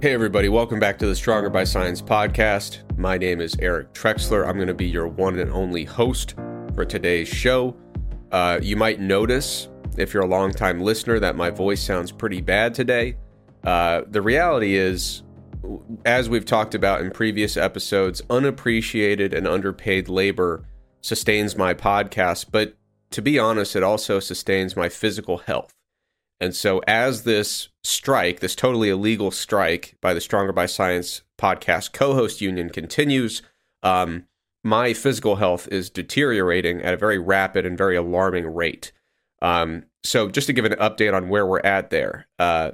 Hey, everybody, welcome back to the Stronger by Science podcast. My name is Eric Trexler. I'm going to be your one and only host for today's show. Uh, you might notice, if you're a longtime listener, that my voice sounds pretty bad today. Uh, the reality is, as we've talked about in previous episodes, unappreciated and underpaid labor sustains my podcast, but to be honest, it also sustains my physical health. And so, as this strike, this totally illegal strike by the Stronger by Science podcast co host union continues, um, my physical health is deteriorating at a very rapid and very alarming rate. Um, so, just to give an update on where we're at there, uh,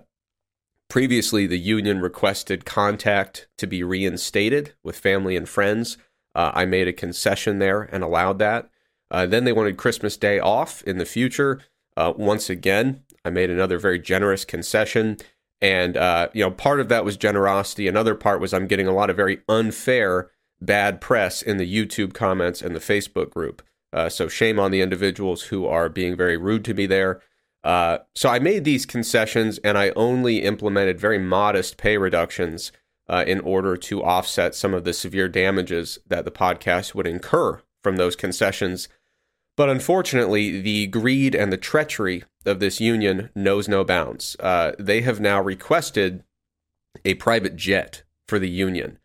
previously the union requested contact to be reinstated with family and friends. Uh, I made a concession there and allowed that. Uh, then they wanted Christmas Day off in the future. Uh, once again, I made another very generous concession. And, uh, you know, part of that was generosity. Another part was I'm getting a lot of very unfair bad press in the YouTube comments and the Facebook group. Uh, so shame on the individuals who are being very rude to me there. Uh, so I made these concessions and I only implemented very modest pay reductions uh, in order to offset some of the severe damages that the podcast would incur from those concessions. But unfortunately, the greed and the treachery of this union knows no bounds. Uh, they have now requested a private jet for the union.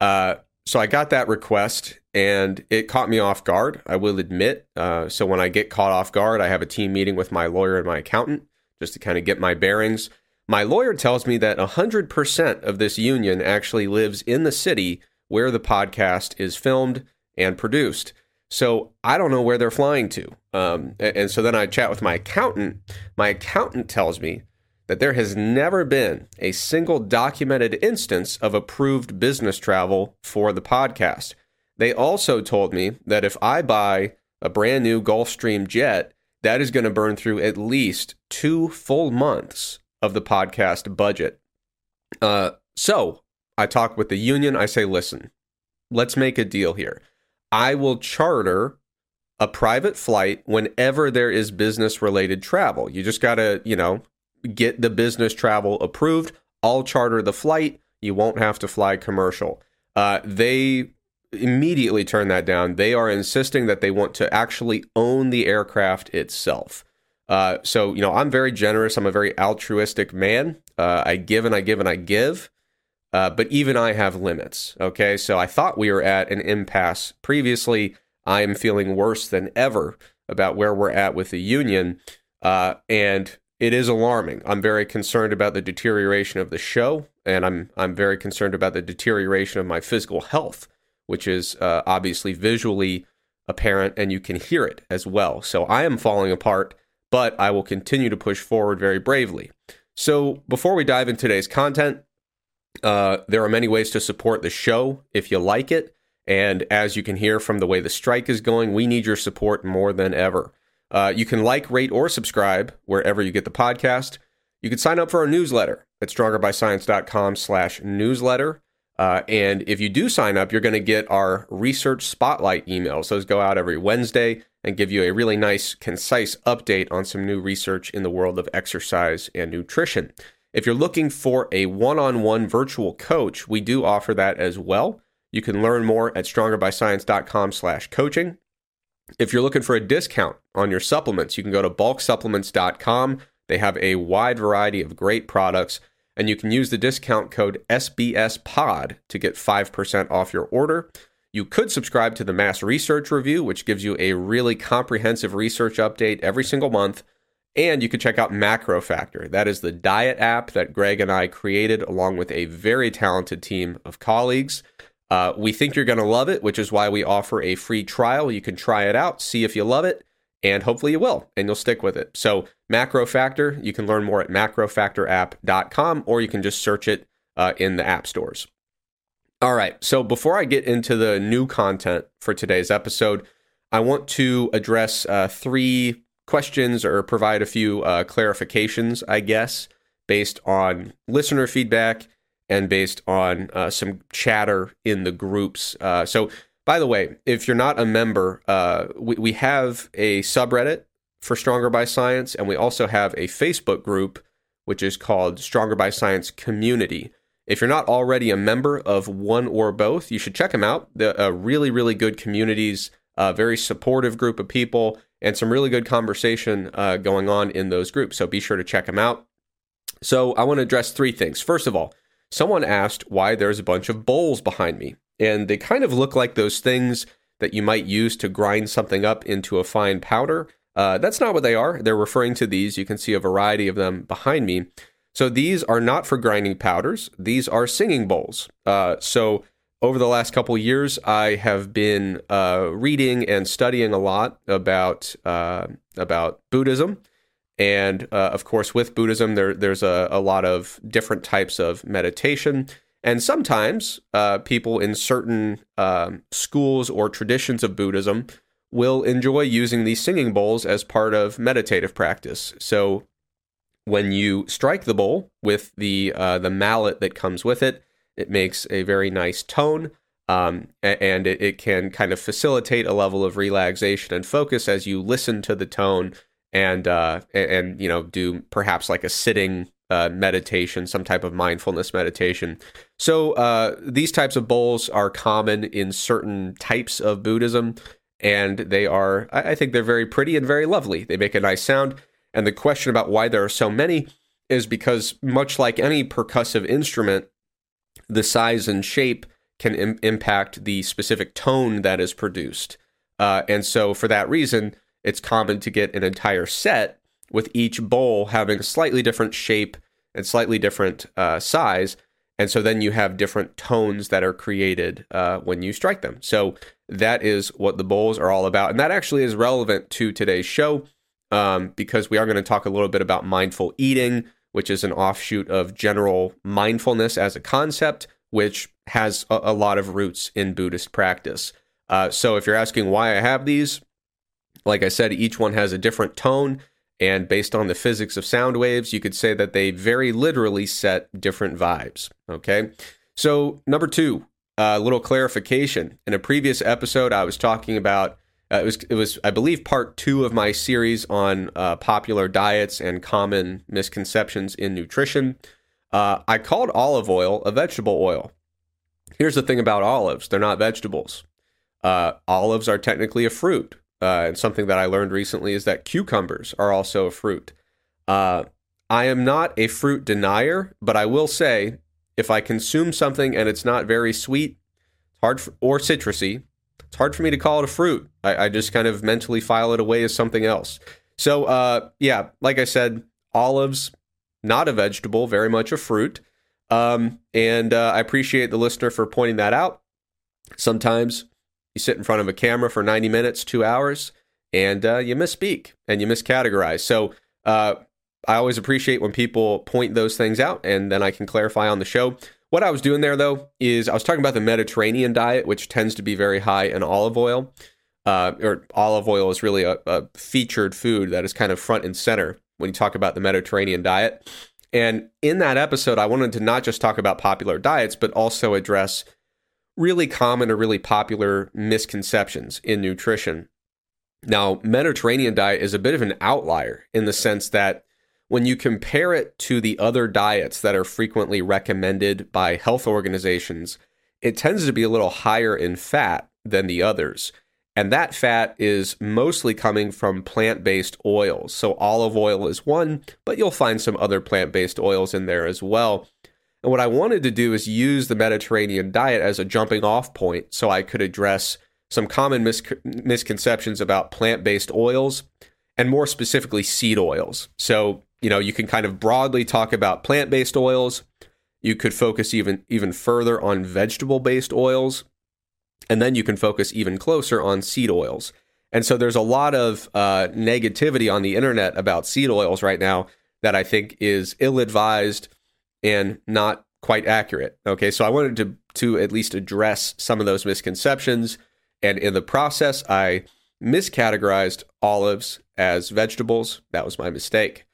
Uh, so I got that request and it caught me off guard, I will admit. Uh, so when I get caught off guard, I have a team meeting with my lawyer and my accountant just to kind of get my bearings. My lawyer tells me that 100% of this union actually lives in the city where the podcast is filmed and produced. So I don't know where they're flying to. Um, and so then I chat with my accountant. My accountant tells me that there has never been a single documented instance of approved business travel for the podcast. They also told me that if I buy a brand new Gulfstream jet, that is going to burn through at least two full months of the podcast budget. Uh, so I talk with the union. I say, listen, let's make a deal here. I will charter a private flight whenever there is business related travel. You just got to, you know, get the business travel approved. I'll charter the flight. You won't have to fly commercial. Uh, they immediately turn that down. They are insisting that they want to actually own the aircraft itself. Uh, so, you know, I'm very generous. I'm a very altruistic man. Uh, I give and I give and I give. Uh, but even I have limits. Okay. So I thought we were at an impasse previously. I am feeling worse than ever about where we're at with the union. Uh, and it is alarming. I'm very concerned about the deterioration of the show, and I'm I'm very concerned about the deterioration of my physical health, which is uh, obviously visually apparent, and you can hear it as well. So I am falling apart, but I will continue to push forward very bravely. So before we dive into today's content, uh, there are many ways to support the show if you like it. And as you can hear from the way the strike is going, we need your support more than ever. Uh, you can like, rate, or subscribe wherever you get the podcast. You can sign up for our newsletter at strongerbyscience.com slash newsletter. Uh, and if you do sign up, you're going to get our research spotlight emails. Those go out every Wednesday and give you a really nice, concise update on some new research in the world of exercise and nutrition. If you're looking for a one on one virtual coach, we do offer that as well. You can learn more at strongerbyscience.com slash coaching. If you're looking for a discount on your supplements, you can go to bulksupplements.com. They have a wide variety of great products, and you can use the discount code SBSPOD to get 5% off your order. You could subscribe to the Mass Research Review, which gives you a really comprehensive research update every single month. And you can check out Macro Factor. That is the diet app that Greg and I created along with a very talented team of colleagues. Uh, we think you're going to love it, which is why we offer a free trial. You can try it out, see if you love it, and hopefully you will, and you'll stick with it. So, Macro Factor, you can learn more at macrofactorapp.com, or you can just search it uh, in the app stores. All right, so before I get into the new content for today's episode, I want to address uh, three questions or provide a few uh, clarifications, I guess, based on listener feedback and based on uh, some chatter in the groups. Uh, so, by the way, if you're not a member, uh, we, we have a subreddit for Stronger by Science, and we also have a Facebook group which is called Stronger by Science Community. If you're not already a member of one or both, you should check them out. The uh, really, really good communities, a very supportive group of people, and some really good conversation uh, going on in those groups. So be sure to check them out. So I want to address three things. First of all, someone asked why there's a bunch of bowls behind me, and they kind of look like those things that you might use to grind something up into a fine powder. Uh, that's not what they are. They're referring to these. You can see a variety of them behind me. So these are not for grinding powders. These are singing bowls. Uh, so over the last couple years, I have been uh, reading and studying a lot about uh, about Buddhism, and uh, of course, with Buddhism, there there's a, a lot of different types of meditation. And sometimes uh, people in certain um, schools or traditions of Buddhism will enjoy using these singing bowls as part of meditative practice. So when you strike the bowl with the uh, the mallet that comes with it, it makes a very nice tone, um, and it, it, can kind of facilitate a level of relaxation and focus as you listen to the tone and uh, and you know do perhaps like a sitting uh, meditation, some type of mindfulness meditation. So uh, these types of bowls are common in certain types of Buddhism, and they are I think they're very pretty and very lovely. They make a nice sound. And the question about why there are so many is because, much like any percussive instrument, the size and shape can Im- impact the specific tone that is produced. Uh, and so, for that reason, it's common to get an entire set with each bowl having a slightly different shape and slightly different uh, size. And so then you have different tones that are created uh, when you strike them. So that is what the bowls are all about. And that actually is relevant to today's show um, because we are going to talk a little bit about mindful eating, which is an offshoot of general mindfulness as a concept, which has a, a lot of roots in Buddhist practice. Uh, so if you're asking why I have these, like I said, each one has a different tone. And based on the physics of sound waves, you could say that they very literally set different vibes. Okay. So, number two, a uh, little clarification. In a previous episode, I was talking about uh, it was it was I believe part two of my series on uh, popular diets and common misconceptions in nutrition. Uh, I called olive oil a vegetable oil. Here's the thing about olives: they're not vegetables. Uh, olives are technically a fruit, uh, and something that I learned recently is that cucumbers are also a fruit. I am not a fruit denier, but I will say if I consume something and it's not very sweet, hard for, or citrusy, it's hard for me to call it a fruit. I, I just kind of mentally file it away as something else. So, uh, yeah, like I said, olives, not a vegetable, very much a fruit. Um, and uh, I appreciate the listener for pointing that out. Sometimes you sit in front of a camera for 90 minutes, two hours, and uh, you misspeak and you miscategorize. So uh, I always appreciate when people point those things out, and then I can clarify on the show. What I was doing there, though, is I was talking about the Mediterranean diet, which tends to be very high in olive oil. Uh, or olive oil is really a, a featured food that is kind of front and center when you talk about the Mediterranean diet. And in that episode, I wanted to not just talk about popular diets, but also address really common or really popular misconceptions in nutrition. Now, Mediterranean diet is a bit of an outlier in the sense that when you compare it to the other diets that are frequently recommended by health organizations, it tends to be a little higher in fat than the others. And that fat is mostly coming from plant based oils. So, olive oil is one, but you'll find some other plant based oils in there as well. And what I wanted to do is use the Mediterranean diet as a jumping off point so I could address some common mis- misconceptions about plant based oils and more specifically seed oils. So, you know, you can kind of broadly talk about plant-based oils. You could focus even even further on vegetable-based oils, and then you can focus even closer on seed oils. And so there's a lot of uh, negativity on the internet about seed oils right now that I think is ill-advised and not quite accurate. Okay, so I wanted to to at least address some of those misconceptions, and in the process, I miscategorized olives as vegetables. That was my mistake.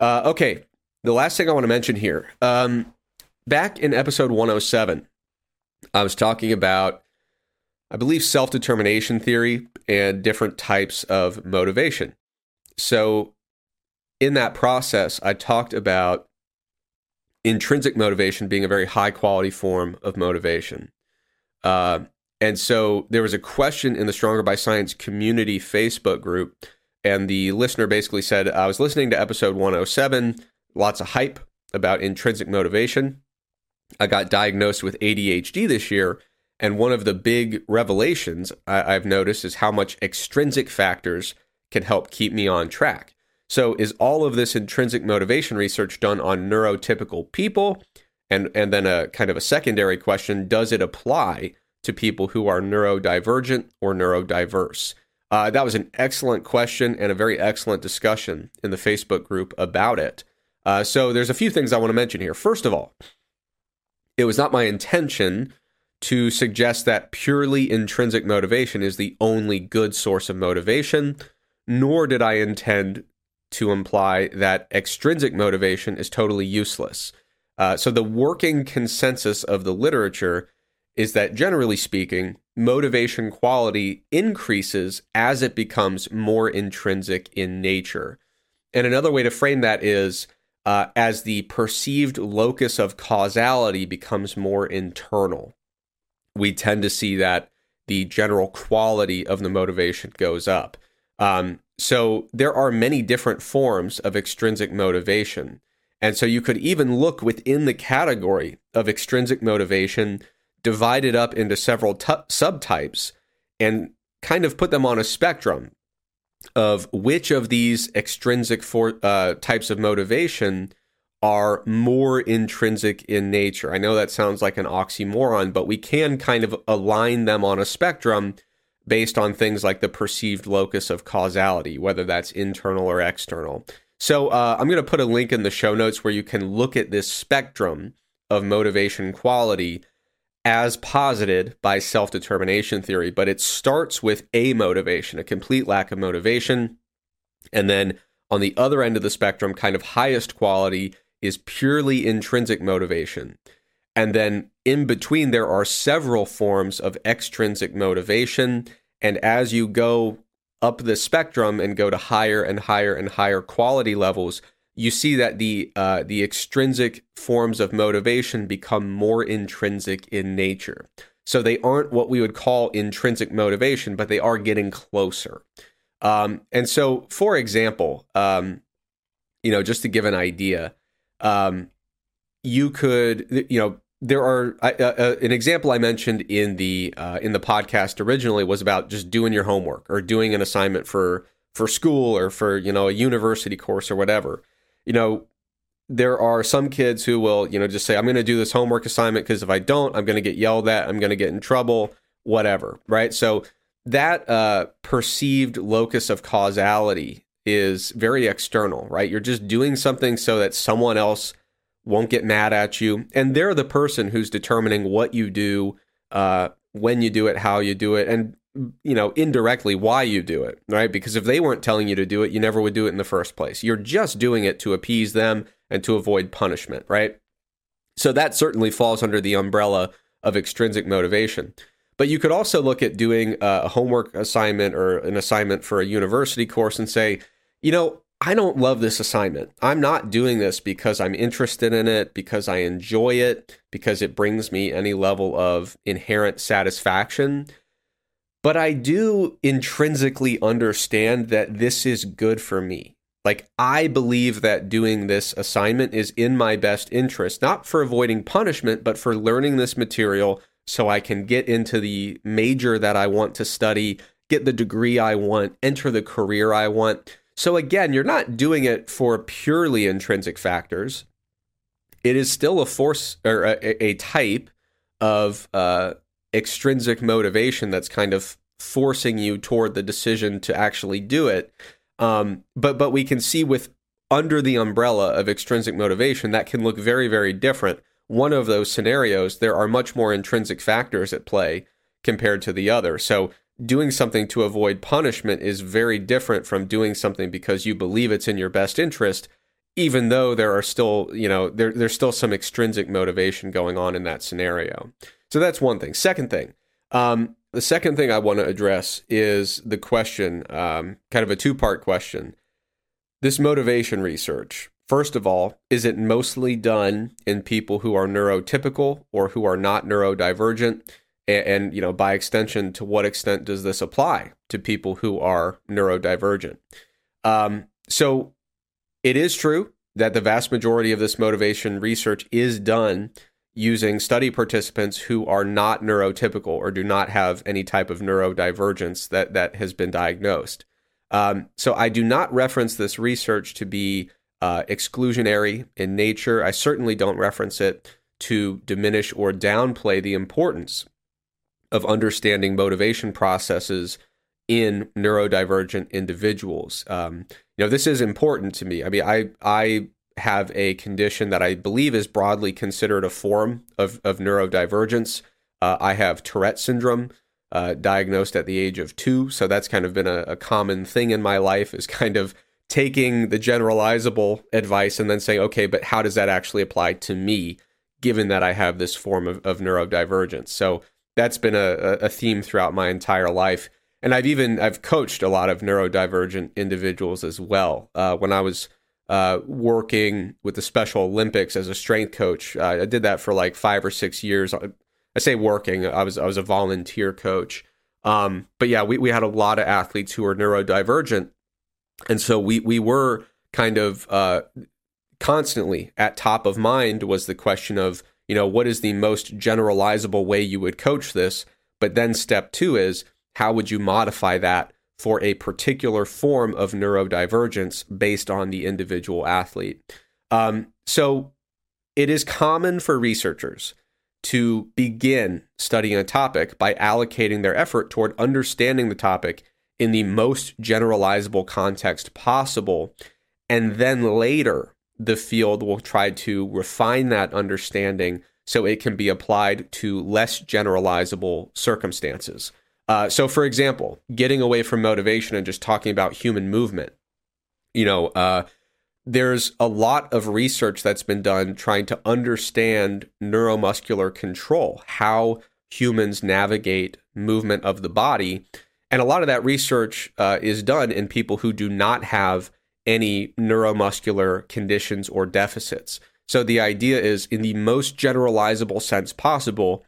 Uh, okay, the last thing I want to mention here. Um, back in episode 107, I was talking about, I believe, self determination theory and different types of motivation. So, in that process, I talked about intrinsic motivation being a very high quality form of motivation. Uh, and so there was a question in the Stronger by Science community Facebook group, and the listener basically said, I was listening to episode 107, lots of hype about intrinsic motivation. I got diagnosed with ADHD this year, and one of the big revelations I- I've noticed is how much extrinsic factors can help keep me on track. So, is all of this intrinsic motivation research done on neurotypical people? And, and then a kind of a secondary question does it apply to people who are neurodivergent or neurodiverse? Uh, that was an excellent question and a very excellent discussion in the Facebook group about it. Uh, so, there's a few things I want to mention here. First of all, it was not my intention to suggest that purely intrinsic motivation is the only good source of motivation, nor did I intend to imply that extrinsic motivation is totally useless. Uh, so, the working consensus of the literature is that generally speaking, motivation quality increases as it becomes more intrinsic in nature. And another way to frame that is uh, as the perceived locus of causality becomes more internal. We tend to see that the general quality of the motivation goes up. Um, so there are many different forms of extrinsic motivation. And so you could even look within the category of extrinsic motivation, divided up into several t- subtypes, and kind of put them on a spectrum of which of these extrinsic for, uh, types of motivation are more intrinsic in nature. I know that sounds like an oxymoron, but we can kind of align them on a spectrum based on things like the perceived locus of causality, whether that's internal or external. So uh, I'm going to put a link in the show notes where you can look at this spectrum of motivation quality as posited by self determination theory, but it starts with amotivation, a complete lack of motivation. And then on the other end of the spectrum, kind of highest quality is purely intrinsic motivation. And then in between, there are several forms of extrinsic motivation. And as you go up the spectrum and go to higher and higher and higher quality levels, you see that the uh, the extrinsic forms of motivation become more intrinsic in nature. So they aren't what we would call intrinsic motivation, but they are getting closer. Um, and so, for example, um, you know, just to give an idea, um, you could, you know, there are uh, uh, an example I mentioned in the uh, in the podcast originally was about just doing your homework or doing an assignment for for school or for you know a university course or whatever. You know, there are some kids who will you know just say I'm going to do this homework assignment because if I don't, I'm going to get yelled at, I'm going to get in trouble, whatever. Right? So that uh, perceived locus of causality is very external, right? You're just doing something so that someone else won't get mad at you. And they're the person who's determining what you do, uh, when you do it, how you do it, and you know, indirectly why you do it, right? Because if they weren't telling you to do it, you never would do it in the first place. You're just doing it to appease them and to avoid punishment, right? So that certainly falls under the umbrella of extrinsic motivation. But you could also look at doing a homework assignment or an assignment for a university course and say, you know, I don't love this assignment. I'm not doing this because I'm interested in it, because I enjoy it, because it brings me any level of inherent satisfaction. But I do intrinsically understand that this is good for me. Like, I believe that doing this assignment is in my best interest, not for avoiding punishment, but for learning this material so I can get into the major that I want to study, get the degree I want, enter the career I want. So again, you're not doing it for purely intrinsic factors. It is still a force or a, a type of uh, extrinsic motivation that's kind of forcing you toward the decision to actually do it. Um, but but we can see with under the umbrella of extrinsic motivation that can look very very different. One of those scenarios, there are much more intrinsic factors at play compared to the other. So doing something to avoid punishment is very different from doing something because you believe it's in your best interest even though there are still you know there, there's still some extrinsic motivation going on in that scenario so that's one thing second thing um, the second thing i want to address is the question um, kind of a two part question this motivation research First of all, is it mostly done in people who are neurotypical or who are not neurodivergent? And, and, you know, by extension, to what extent does this apply to people who are neurodivergent? Um, so it is true that the vast majority of this motivation research is done using study participants who are not neurotypical or do not have any type of neurodivergence that, that has been diagnosed. Um, so I do not reference this research to be uh, exclusionary in nature. I certainly don't reference it to diminish or downplay the importance of understanding motivation processes in neurodivergent individuals. Um, you know, this is important to me. I mean, I I have a condition that I believe is broadly considered a form of of neurodivergence. Uh, I have Tourette syndrome, uh, diagnosed at the age of two, so that's kind of been a, a common thing in my life. Is kind of taking the generalizable advice and then saying, okay, but how does that actually apply to me, given that I have this form of, of neurodivergence? So that's been a, a theme throughout my entire life. And I've even I've coached a lot of neurodivergent individuals as well. Uh, when I was uh, working with the Special Olympics as a strength coach, I did that for like five or six years. I say working. I was I was a volunteer coach. Um, but yeah, we, we had a lot of athletes who were neurodivergent and so we we were kind of uh, constantly at top of mind was the question of you know what is the most generalizable way you would coach this but then step two is how would you modify that for a particular form of neurodivergence based on the individual athlete um, so it is common for researchers to begin studying a topic by allocating their effort toward understanding the topic in the most generalizable context possible. And then later, the field will try to refine that understanding so it can be applied to less generalizable circumstances. Uh, so, for example, getting away from motivation and just talking about human movement, you know, uh, there's a lot of research that's been done trying to understand neuromuscular control, how humans navigate movement of the body. And a lot of that research uh, is done in people who do not have any neuromuscular conditions or deficits. So the idea is, in the most generalizable sense possible,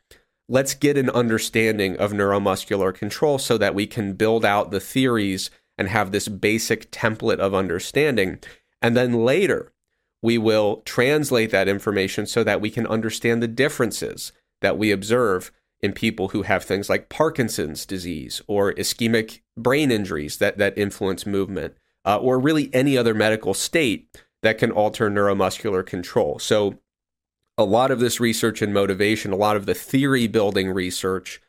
let's get an understanding of neuromuscular control so that we can build out the theories and have this basic template of understanding. And then later, we will translate that information so that we can understand the differences that we observe in people who have things like Parkinson's disease or ischemic brain injuries that, that influence movement, uh, or really any other medical state that can alter neuromuscular control. So, a lot of this research and motivation, a lot of the theory building research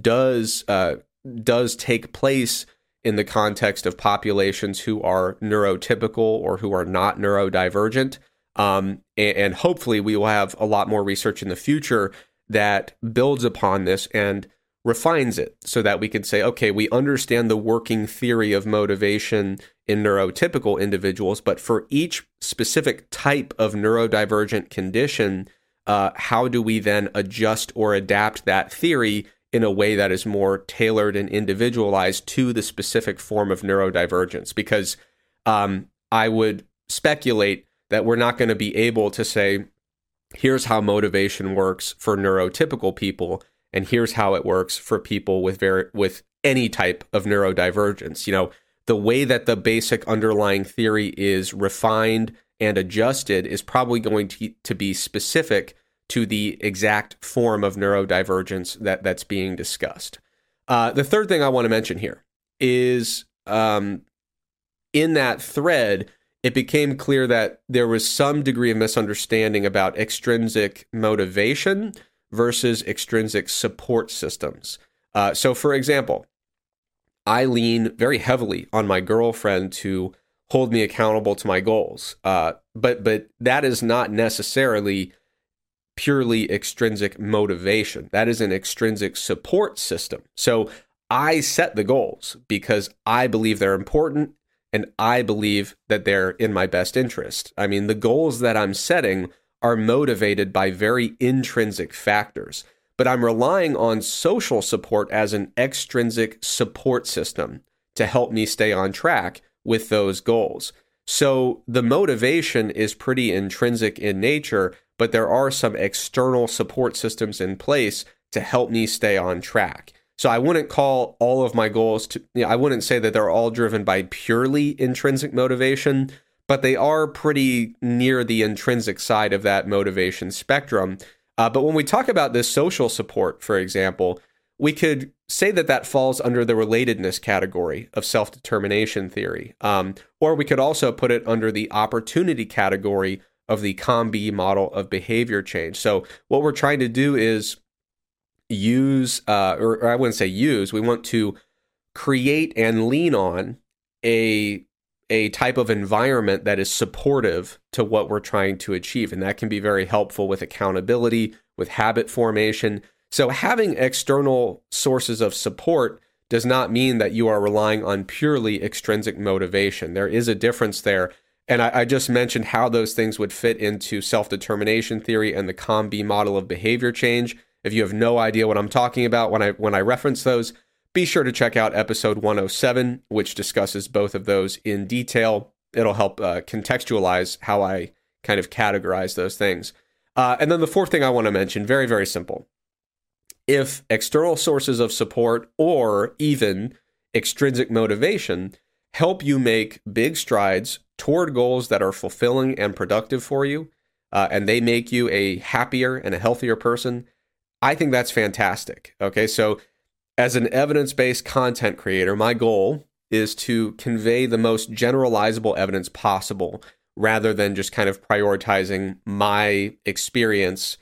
does uh, does take place in the context of populations who are neurotypical or who are not neurodivergent. Um, and, and hopefully, we will have a lot more research in the future that builds upon this and refines it so that we can say, okay, we understand the working theory of motivation in neurotypical individuals, but for each specific type of neurodivergent condition, uh, how do we then adjust or adapt that theory in a way that is more tailored and individualized to the specific form of neurodivergence? Because um, I would speculate that we're not going to be able to say, here's how motivation works for neurotypical people and here's how it works for people with very with any type of neurodivergence. You know the way that the basic underlying theory is refined and adjusted is probably going to, to be specific to the exact form of neurodivergence that that's being discussed. Uh, the third thing i want to mention here is um, in that thread it became clear that there was some degree of misunderstanding about extrinsic motivation versus extrinsic support systems. Uh, so, for example, I lean very heavily on my girlfriend to hold me accountable to my goals, uh, but but that is not necessarily purely extrinsic motivation. That is an extrinsic support system. So I set the goals because I believe they're important and I believe that they're in my best interest. I mean, the goals that I'm setting are motivated by very intrinsic factors, but I'm relying on social support as an extrinsic support system to help me stay on track with those goals. So the motivation is pretty intrinsic in nature, but there are some external support systems in place to help me stay on track. So I wouldn't call all of my goals to, you know, I wouldn't say that they're all driven by purely intrinsic motivation, but they are pretty near the intrinsic side of that motivation spectrum. Uh, but when we talk about this social support, for example, we could say that that falls under the relatedness category of self determination theory. Um, or we could also put it under the opportunity category of the COM-B model of behavior change. So, what we're trying to do is use, uh, or, or I wouldn't say use, we want to create and lean on a a type of environment that is supportive to what we're trying to achieve and that can be very helpful with accountability with habit formation. So having external sources of support does not mean that you are relying on purely extrinsic motivation. There is a difference there. And I, I just mentioned how those things would fit into self-determination theory and the COM-B model of behavior change. If you have no idea what I'm talking about when I when I reference those, be sure to check out episode 107, which discusses both of those in detail. It'll help uh, contextualize how I kind of categorize those things. Uh, and then the fourth thing I want to mention, very, very simple. If external sources of support or even extrinsic motivation help you make big strides toward goals that are fulfilling and productive for you, uh, and they make you a happier and a healthier person, I think that's fantastic. Okay, so as an evidence based content creator, my goal is to convey the most generalizable evidence possible rather than just kind of prioritizing my experience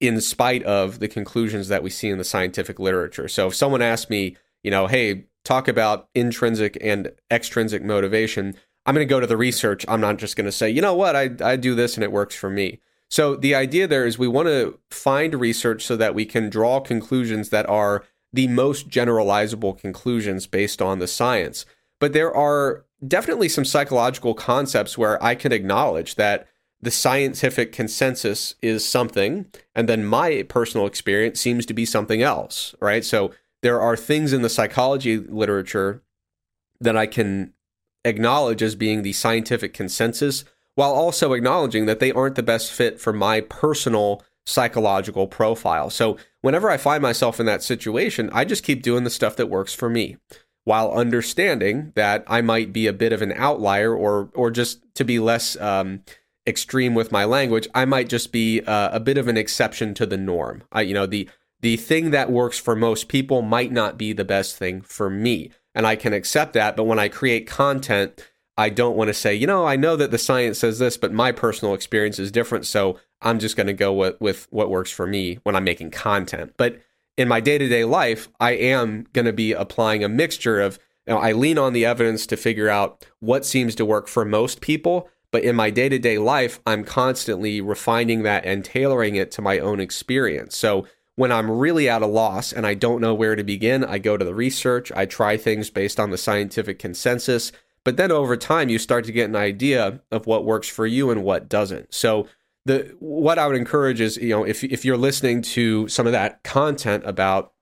in spite of the conclusions that we see in the scientific literature. So if someone asks me, you know, hey, talk about intrinsic and extrinsic motivation, I'm going to go to the research. I'm not just going to say, you know what, I, I do this and it works for me. So the idea there is we want to find research so that we can draw conclusions that are the most generalizable conclusions based on the science. But there are definitely some psychological concepts where I can acknowledge that the scientific consensus is something, and then my personal experience seems to be something else, right? So there are things in the psychology literature that I can acknowledge as being the scientific consensus while also acknowledging that they aren't the best fit for my personal psychological profile. So whenever I find myself in that situation, I just keep doing the stuff that works for me while understanding that I might be a bit of an outlier or or just to be less um, extreme with my language, I might just be uh, a bit of an exception to the norm. I, you know, the the thing that works for most people might not be the best thing for me. And I can accept that, but when I create content I don't want to say, you know, I know that the science says this, but my personal experience is different. So I'm just going to go with, with what works for me when I'm making content. But in my day to day life, I am going to be applying a mixture of, you know, I lean on the evidence to figure out what seems to work for most people. But in my day to day life, I'm constantly refining that and tailoring it to my own experience. So when I'm really at a loss and I don't know where to begin, I go to the research, I try things based on the scientific consensus. But then over time, you start to get an idea of what works for you and what doesn't. So the what I would encourage is, you know, if if you're listening to some of that content about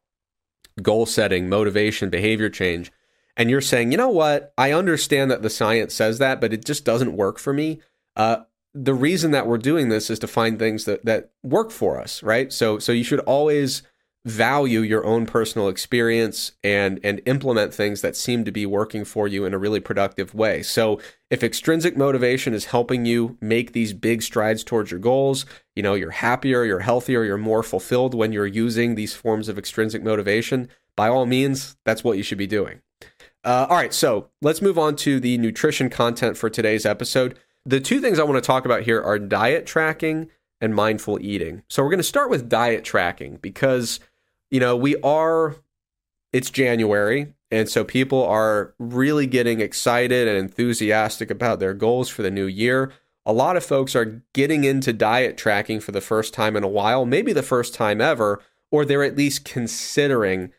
goal setting, motivation, behavior change, and you're saying, you know what, I understand that the science says that, but it just doesn't work for me. Uh, the reason that we're doing this is to find things that that work for us, right? So so you should always value your own personal experience and and implement things that seem to be working for you in a really productive way. So if extrinsic motivation is helping you make these big strides towards your goals, you know, you're happier, you're healthier, you're more fulfilled when you're using these forms of extrinsic motivation, by all means, that's what you should be doing. Uh, all right, so let's move on to the nutrition content for today's episode. The two things I want to talk about here are diet tracking and mindful eating. So we're going to start with diet tracking because you know, we are, it's January. And so people are really getting excited and enthusiastic about their goals for the new year. A lot of folks are getting into diet tracking for the first time in a while, maybe the first time ever, or they're at least considering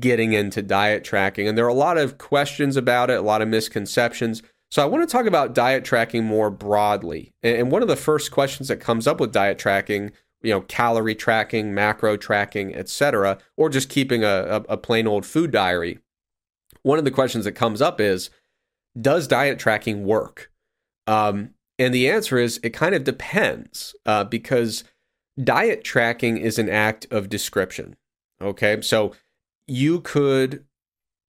getting into diet tracking. And there are a lot of questions about it, a lot of misconceptions. So I want to talk about diet tracking more broadly. And one of the first questions that comes up with diet tracking you know calorie tracking macro tracking etc or just keeping a, a, plain old food diary one of the questions that comes up is does diet tracking work Um, and the answer is it kind of depends uh, because diet tracking is an act of description. Okay. So you could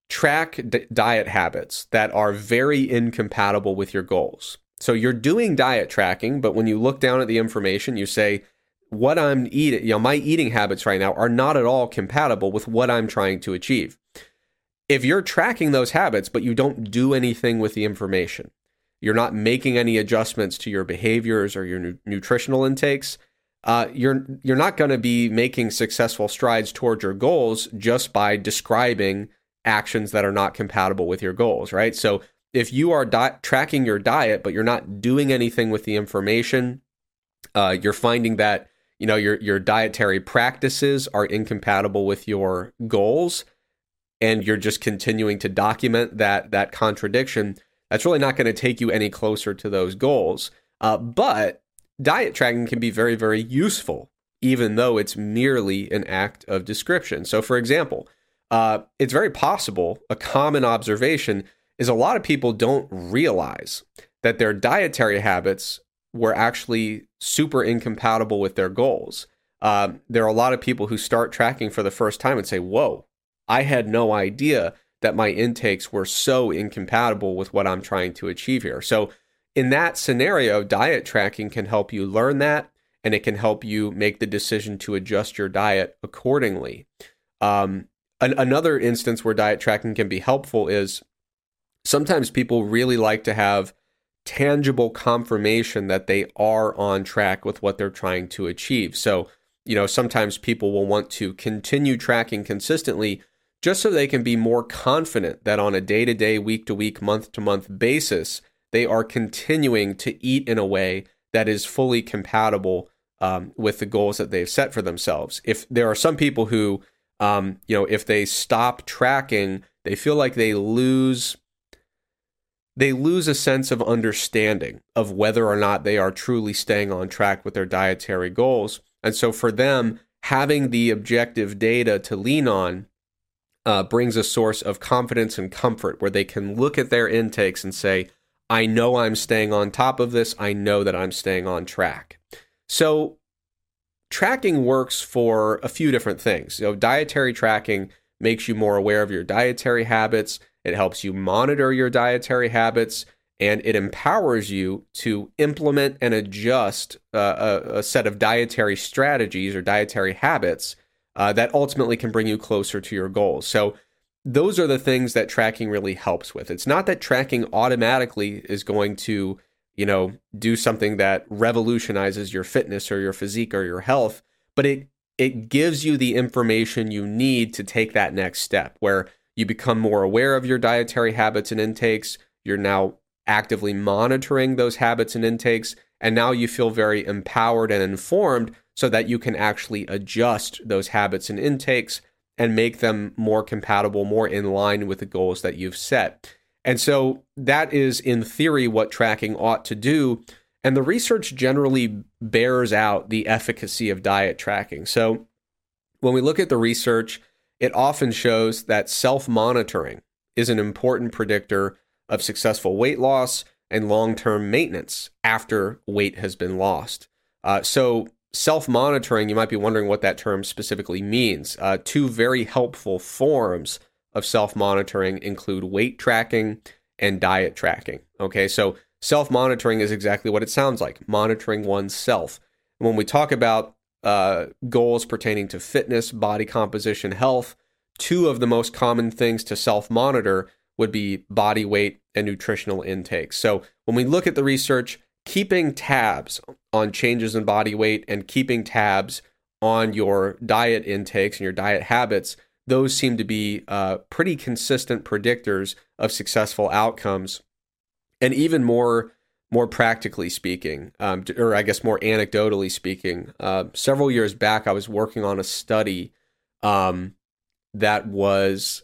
track d- diet habits that are very incompatible with your goals. So you're doing diet tracking, but when you look down at the information, you say, what I'm eating, you know, my eating habits right now are not at all compatible with what I'm trying to achieve. If you're tracking those habits, but you don't do anything with the information, you're not making any adjustments to your behaviors or your nu- nutritional intakes, uh, you're you're not going to be making successful strides towards your goals just by describing actions that are not compatible with your goals, right? So if you are di- tracking your diet but you're not doing anything with the information, uh, you're finding that you know your your dietary practices are incompatible with your goals, and you're just continuing to document that that contradiction that's really not going to take you any closer to those goals. Uh, but diet tracking can be very, very useful, even though it's merely an act of description. So, for example, uh, it's very possible, a common observation is a lot of people don't realize that their dietary habits were actually super incompatible with their goals. Uh, there are a lot of people who start tracking for the first time and say, Whoa, I had no idea that my intakes were so incompatible with what I'm trying to achieve here. So, in that scenario, diet tracking can help you learn that and it can help you make the decision to adjust your diet accordingly. Um, an- another instance where diet tracking can be helpful is sometimes people really like to have tangible confirmation that they are on track with what they're trying to achieve. So, you know, sometimes people will want to continue tracking consistently just so they can be more confident that on a day to day, week to week, month to month basis, they are continuing to eat in a way that is fully compatible um, with the goals that they've set for themselves. If there are some people who, um, you know, if they stop tracking, they feel like they lose they lose a sense of understanding of whether or not they are truly staying on track with their dietary goals. And so for them, having the objective data to lean on uh, brings a source of confidence and comfort where they can look at their intakes and say, I know I'm staying on top of this. I know that I'm staying on track. So, tracking works for a few different things. Know, dietary tracking makes you more aware of your dietary habits, it helps you monitor your dietary habits, and it empowers you to implement and adjust uh, a, a set of dietary strategies or dietary habits uh, that ultimately can bring you closer to your goals. So, those are the things that tracking really helps with. It's not that tracking automatically is going to, you know, do something that revolutionizes your fitness or your physique or your health, but it it gives you the information you need to take that next step where you become more aware of your dietary habits and intakes. You're now actively monitoring those habits and intakes, and now you feel very empowered and informed so that you can actually adjust those habits and intakes and make them more compatible, more in line with the goals that you've set. And so that is, in theory, what tracking ought to do. And the research generally bears out the efficacy of diet tracking. So when we look at the research, it often shows that self monitoring is an important predictor of successful weight loss and long term maintenance after weight has been lost. Uh, so self monitoring, you might be wondering what that term specifically means. Uh, two very helpful forms of self monitoring include weight tracking and diet tracking. Okay, so self monitoring is exactly what it sounds like monitoring oneself. When we talk about uh, goals pertaining to fitness, body composition, health, two of the most common things to self monitor would be body weight and nutritional intake. So when we look at the research, keeping tabs on changes in body weight and keeping tabs on your diet intakes and your diet habits, those seem to be uh, pretty consistent predictors of successful outcomes. And even more, more practically speaking, um, or I guess more anecdotally speaking, uh, several years back, I was working on a study um, that was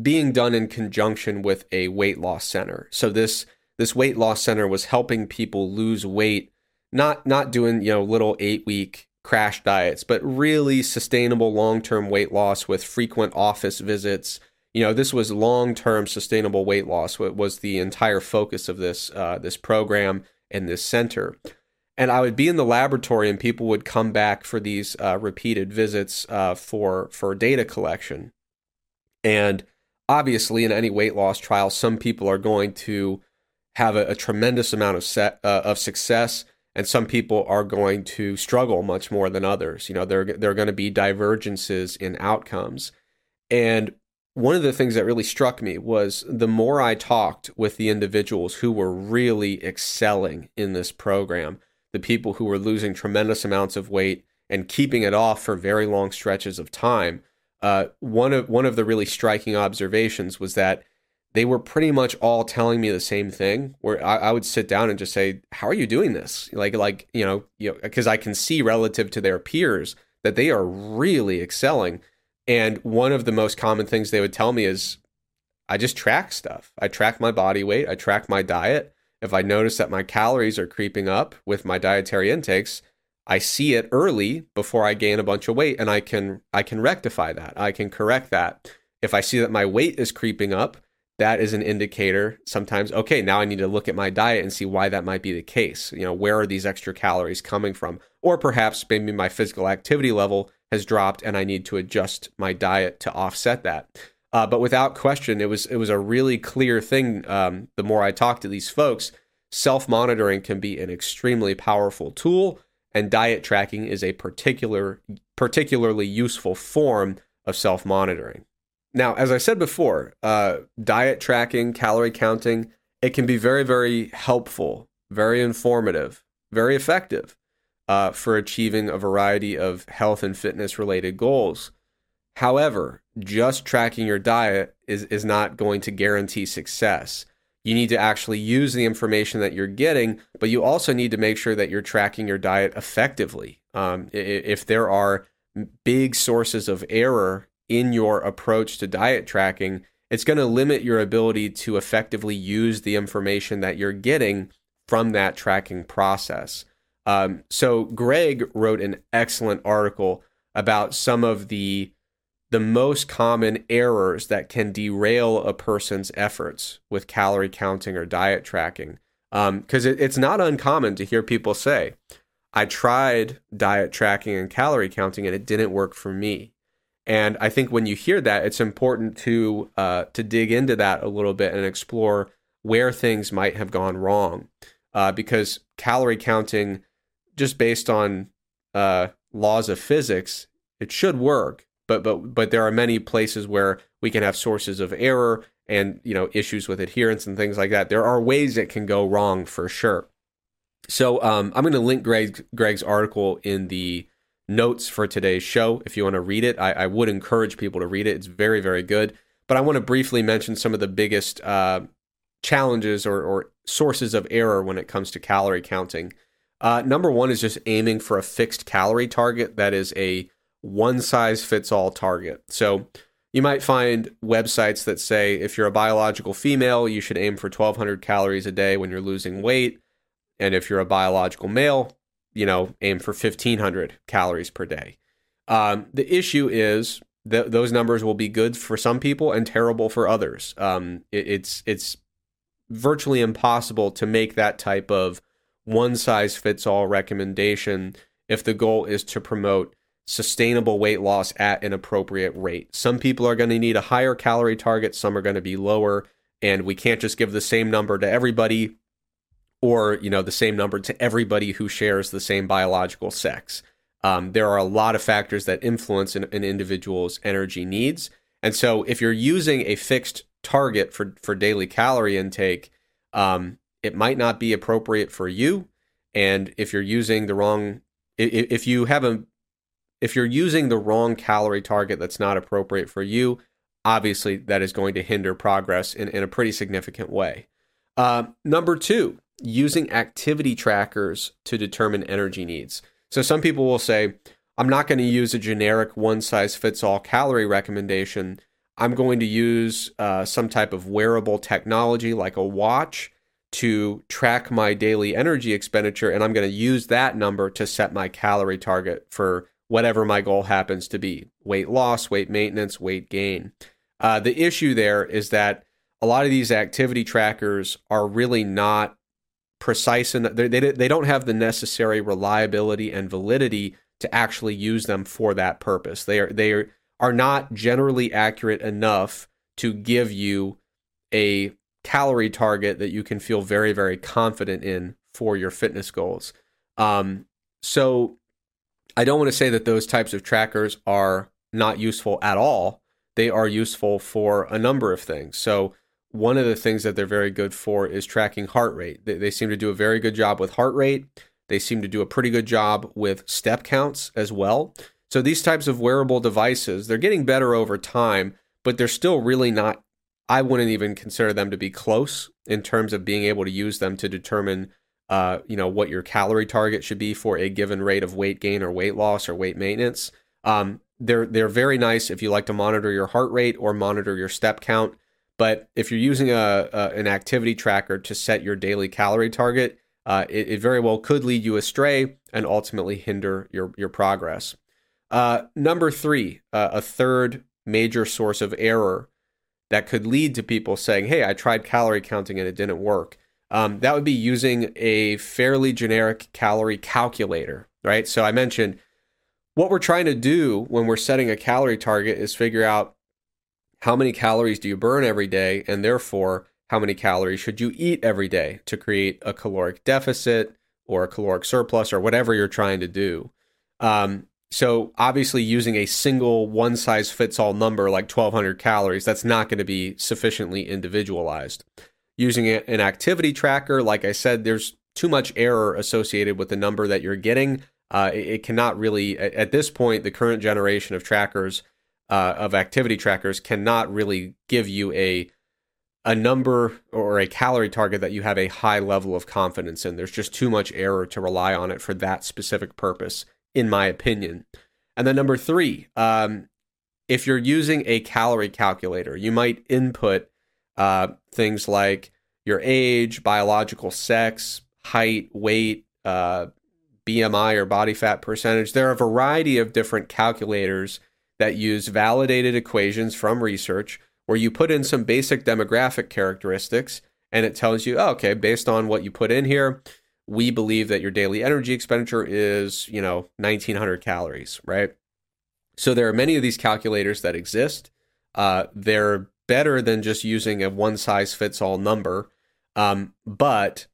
being done in conjunction with a weight loss center. So this this weight loss center was helping people lose weight, not not doing, you know, little 8-week crash diets, but really sustainable long-term weight loss with frequent office visits, you know, this was long-term sustainable weight loss. what Was the entire focus of this uh, this program and this center. And I would be in the laboratory, and people would come back for these uh, repeated visits uh, for for data collection. And obviously, in any weight loss trial, some people are going to have a, a tremendous amount of set, uh, of success, and some people are going to struggle much more than others. You know, there there are going to be divergences in outcomes. And one of the things that really struck me was the more I talked with the individuals who were really excelling in this program, the people who were losing tremendous amounts of weight and keeping it off for very long stretches of time, uh, one of one of the really striking observations was that they were pretty much all telling me the same thing. Where I, I would sit down and just say, "How are you doing this?" Like, like you know, you know, because I can see relative to their peers that they are really excelling. And one of the most common things they would tell me is, "I just track stuff. I track my body weight. I track my diet." If I notice that my calories are creeping up with my dietary intakes, I see it early before I gain a bunch of weight and I can I can rectify that. I can correct that. If I see that my weight is creeping up, that is an indicator sometimes okay, now I need to look at my diet and see why that might be the case. You know, where are these extra calories coming from? Or perhaps maybe my physical activity level has dropped and I need to adjust my diet to offset that. Uh, but without question, it was it was a really clear thing. Um, the more I talked to these folks, self monitoring can be an extremely powerful tool, and diet tracking is a particular particularly useful form of self monitoring. Now, as I said before, uh, diet tracking, calorie counting, it can be very very helpful, very informative, very effective uh, for achieving a variety of health and fitness related goals. However, just tracking your diet is, is not going to guarantee success. You need to actually use the information that you're getting, but you also need to make sure that you're tracking your diet effectively. Um, if there are big sources of error in your approach to diet tracking, it's going to limit your ability to effectively use the information that you're getting from that tracking process. Um, so, Greg wrote an excellent article about some of the the most common errors that can derail a person's efforts with calorie counting or diet tracking. Because um, it, it's not uncommon to hear people say, I tried diet tracking and calorie counting and it didn't work for me. And I think when you hear that, it's important to uh, to dig into that a little bit and explore where things might have gone wrong. Uh, because calorie counting, just based on uh, laws of physics, it should work but but but there are many places where we can have sources of error and you know issues with adherence and things like that. There are ways it can go wrong for sure. So um, I'm going to link Greg, Greg's article in the notes for today's show. If you want to read it, I, I, would encourage people to read it. It's very very good. But I want to briefly mention some of the biggest uh, challenges or, or, sources of error when it comes to calorie counting. Uh, number one is just aiming for a fixed calorie target that is a one size fits all target. So you might find websites that say if you're a biological female, you should aim for 1200 calories a day when you're losing weight. And if you're a biological male, you know, aim for 1500 calories per day. Um, the issue is that those numbers will be good for some people and terrible for others. Um, it, it's it's virtually impossible to make that type of one size fits all recommendation if the goal is to promote sustainable weight loss at an appropriate rate. Some people are going to need a higher calorie target, some are going to be lower, and we can't just give the same number to everybody or, you know, the same number to everybody who shares the same biological sex. Um, there are a lot of factors that influence an, an individual's energy needs. And so if you're using a fixed target for, for daily calorie intake, um, it might not be appropriate for you. And if you're using the wrong, if, you have a if you're using the wrong calorie target that's not appropriate for you, obviously that is going to hinder progress in, in a pretty significant way. Uh, number two, using activity trackers to determine energy needs. So some people will say, I'm not going to use a generic one size fits all calorie recommendation. I'm going to use uh, some type of wearable technology like a watch to track my daily energy expenditure, and I'm going to use that number to set my calorie target for whatever my goal happens to be weight loss, weight maintenance, weight gain. Uh, the issue there is that a lot of these activity trackers are really not precise and they, they, don't have the necessary reliability and validity to actually use them for that purpose. They are they are not generally accurate enough to give you a calorie target that you can feel very very confident in for your fitness goals. Um, so I don't want to say that those types of trackers are not useful at all. They are useful for a number of things. So one of the things that they're very good for is tracking heart rate. They, they, seem to do a very good job with heart rate. They seem to do a pretty good job with step counts as well. So these types of wearable devices, they're getting better over time, but they're still really not I wouldn't even consider them to be close in terms of being able to use them to determine uh, you know, what your calorie target should be for a given rate of weight gain or weight loss or weight maintenance. Um, they're they're very nice if you like to monitor your heart rate or monitor your step count. But if you're using a, a an activity tracker to set your daily calorie target, uh, it, it, very well could lead you astray and ultimately hinder your your progress. Uh, number three, uh, a third major source of error that could lead to people saying, "Hey, I tried calorie counting and it didn't work." Um, that would be using a fairly generic calorie calculator, right? So I mentioned what we're trying to do when we're setting a calorie target is figure out how many calories do you burn every day, and therefore, how many calories should you eat every day to create a caloric deficit or a caloric surplus or whatever you're trying to do. Um, so, obviously, using a single one size fits all number like 1200 calories, that's not going to be sufficiently individualized. Using an activity tracker, like I said, there's too much error associated with the number that you're getting. Uh, it, cannot really, at, at this point, the current generation of trackers uh, of activity trackers cannot really give you a a number or a calorie target that you have a high level of confidence in. There's just too much error to rely on it for that specific purpose, in my opinion. And then number three, um, if you're using a calorie calculator, you might input uh, things like your age, biological sex, height, weight, uh, BMI or body fat percentage. There are a variety of different calculators that use validated equations from research where you put in some basic demographic characteristics and it tells you, oh, okay, based on what you put in here, we believe that your daily energy expenditure is, you know, 1900 calories, right? So there are many of these calculators that exist. Uh, they're better than just using a one size fits all number. Um, but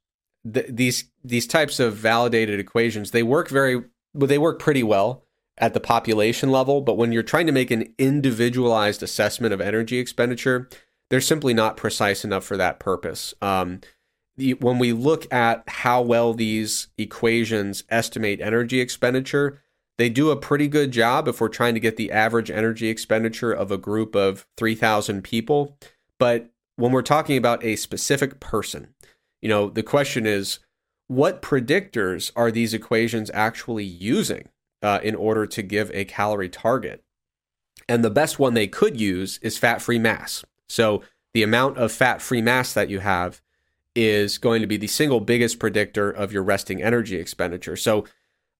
th- these these types of validated equations they work very well, they work pretty well at the population level, but when you're trying to make an individualized assessment of energy expenditure, they're simply not precise enough for that purpose. Um, when we look at how well these equations estimate energy expenditure, they do a pretty good job if we're trying to get the average energy expenditure of a group of 3,000 people. But when we're talking about a specific person, you know, the question is what predictors are these equations actually using? uh, in order to give a calorie target. And the best one they could use is fat free mass. So the amount of fat free mass that you have is going to be the single biggest predictor of your resting energy expenditure. So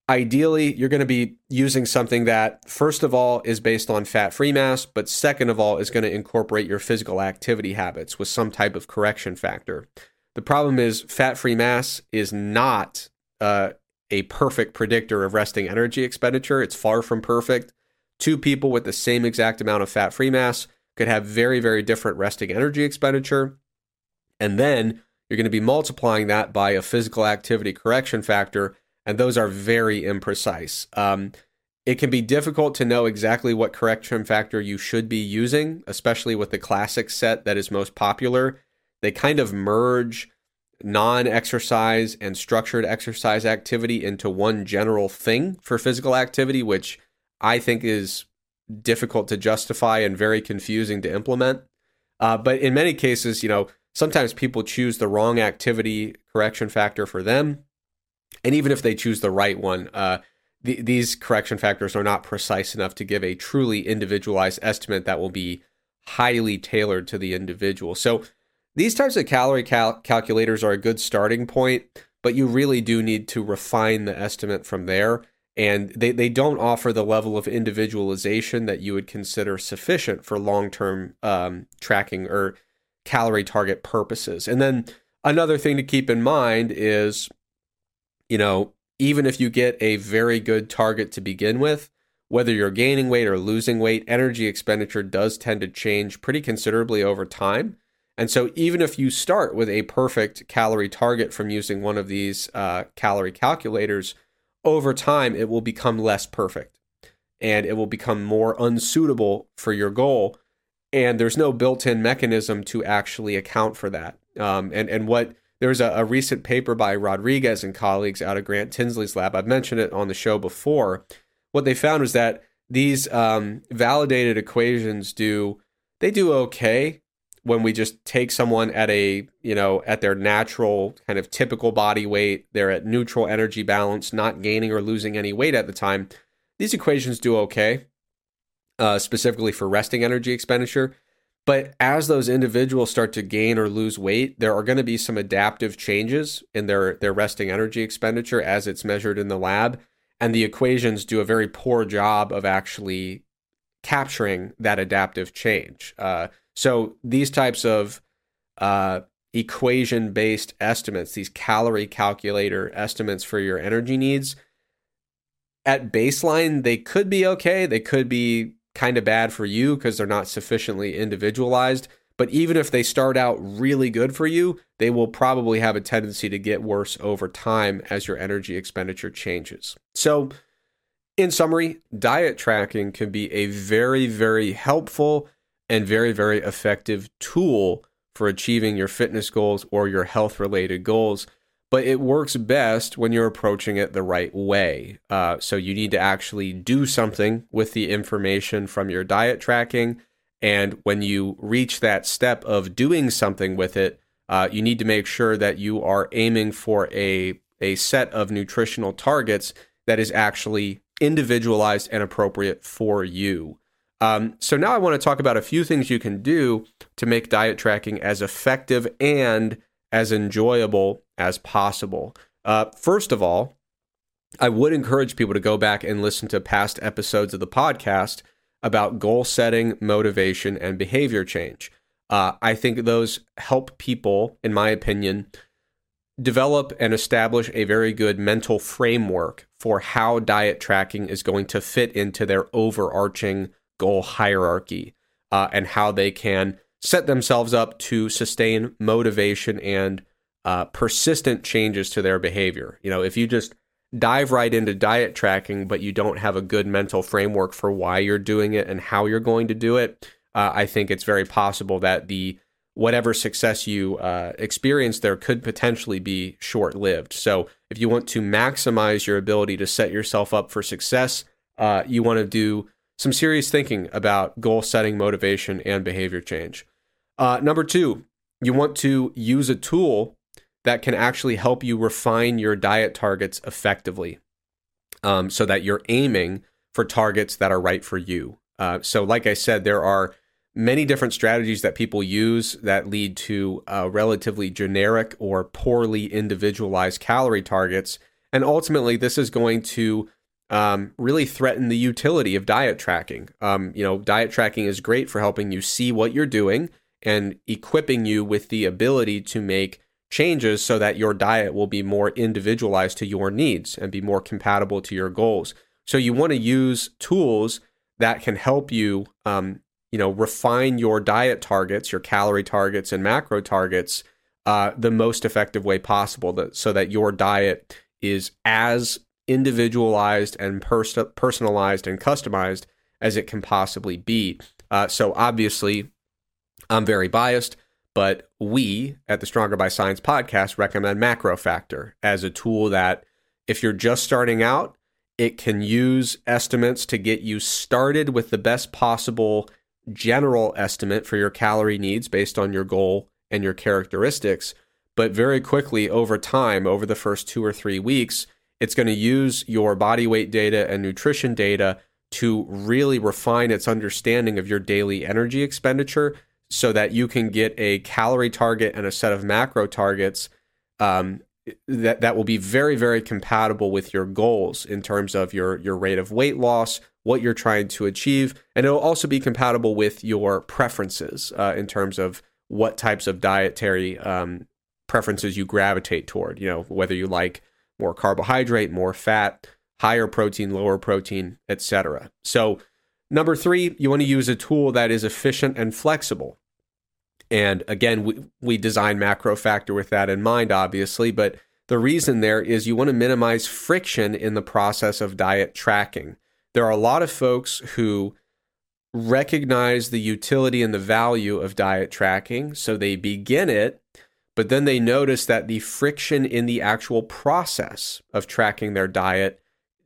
ideally, you're going to be using something that, first of all, is based on fat free mass, but second of all, is going to incorporate your physical activity habits with some type of correction factor. The problem is, fat free mass is not uh, a perfect predictor of resting energy expenditure. It's far from perfect. Two people with the same exact amount of fat free mass could have very, very different resting energy expenditure. And then you're going to be multiplying that by a physical activity correction factor, and those are very imprecise. Um, it can be difficult to know exactly what correction factor you should be using, especially with the classic set that is most popular. They kind of merge non exercise and structured exercise activity into one general thing for physical activity, which I think is difficult to justify and very confusing to implement. Uh, but in many cases, you know, sometimes people choose the wrong activity correction factor for them. And even if they choose the right one, uh, these correction factors are not precise enough to give a truly individualized estimate that will be highly tailored to the individual. So these types of calorie cal- calculators are a good starting point, but you really do need to refine the estimate from there. and they, they don't offer the level of individualization that you would consider sufficient for long term um, tracking or calorie target purposes. And then another thing to keep in mind is, you know, even if you get a very good target to begin with, whether you're gaining weight or losing weight, energy expenditure does tend to change pretty considerably over time. And so, even if you start with a perfect calorie target from using one of these uh, calorie calculators, over time it will become less perfect and it will become more unsuitable for your goal. And there's no built in mechanism to actually account for that. Um, and, and what there's a, a recent paper by Rodriguez and colleagues out of Grant Tinsley's lab. I've mentioned it on the show before. What they found was that these um, validated equations do they do okay when we just take someone at a you know at their natural kind of typical body weight they're at neutral energy balance not gaining or losing any weight at the time these equations do okay uh, specifically for resting energy expenditure. But as those individuals start to gain or lose weight there are going to be some adaptive changes in their their resting energy expenditure as it's measured in the lab. And the equations do a very poor job of actually capturing that adaptive change. Uh, so these types of uh, equation based estimates, these calorie calculator estimates for your energy needs, at baseline, they could be okay. They could be kind of bad for you because they're not sufficiently individualized. But even if they start out really good for you, they will probably have a tendency to get worse over time as your energy expenditure changes. So, in summary, diet tracking can be a very, very helpful and very, very effective tool for achieving your fitness goals or your health related goals. But it works best when you're approaching it the right way. Uh, so you need to actually do something with the information from your diet tracking. And when you reach that step of doing something with it, uh, you need to make sure that you are aiming for a, a set of nutritional targets that is actually individualized and appropriate for you. Um, so now I want to talk about a few things you can do to make diet tracking as effective and as enjoyable as possible. Uh, first of all, I would encourage people to go back and listen to past episodes of the podcast about goal setting, motivation, and behavior change. Uh, I think those help people, in my opinion, develop and establish a very good mental framework for how diet tracking is going to fit into their overarching goal hierarchy uh, and how they can set themselves up to sustain motivation and uh, persistent changes to their behavior. You know, if you just dive right into diet tracking, but you don't have a good mental framework for why you're doing it and how you're going to do it, uh, I think it's very possible that the whatever success you uh, experience there could potentially be short lived. So, if you want to maximize your ability to set yourself up for success, uh, you want to do some serious thinking about goal setting, motivation, and behavior change. Uh, number two, you want to use a tool that can actually help you refine your diet targets effectively um, so that you're aiming for targets that are right for you. Uh, so, like I said, there are many different strategies that people use that lead to uh, relatively generic or poorly individualized calorie targets. And ultimately, this is going to um, really threaten the utility of diet tracking. Um, you know, diet tracking is great for helping you see what you're doing and equipping you with the ability to make changes so that your diet will be more individualized to your needs and be more compatible to your goals. So you want to use tools that can help you, um, you know, refine your diet targets, your calorie targets, and macro targets uh, the most effective way possible, that, so that your diet is as individualized and pers- personalized and customized as it can possibly be. Uh, so obviously, I'm very biased, but we at the Stronger by Science podcast recommend MacroFactor as a tool that, if you're just starting out, it can use estimates to get you started with the best possible general estimate for your calorie needs based on your goal and your characteristics. But very quickly over time, over the first two or three weeks, it's going to use your body weight data and nutrition data to really refine its understanding of your daily energy expenditure so that you can get a calorie target and a set of macro targets um, that that will be very very compatible with your goals in terms of your your rate of weight loss what you're trying to achieve. And it'll also be compatible with your preferences uh, in terms of what types of dietary um, preferences you gravitate toward you know whether you like more carbohydrate more fat higher protein lower protein etc so number three you want to use a tool that is efficient and flexible and again, we, we design MacroFactor with that in mind, obviously, but the reason there is you want to minimize friction in the process of diet tracking. There are a lot of folks who recognize the utility and the value of diet tracking, so they begin it, but then they notice that the friction in the actual process of tracking their diet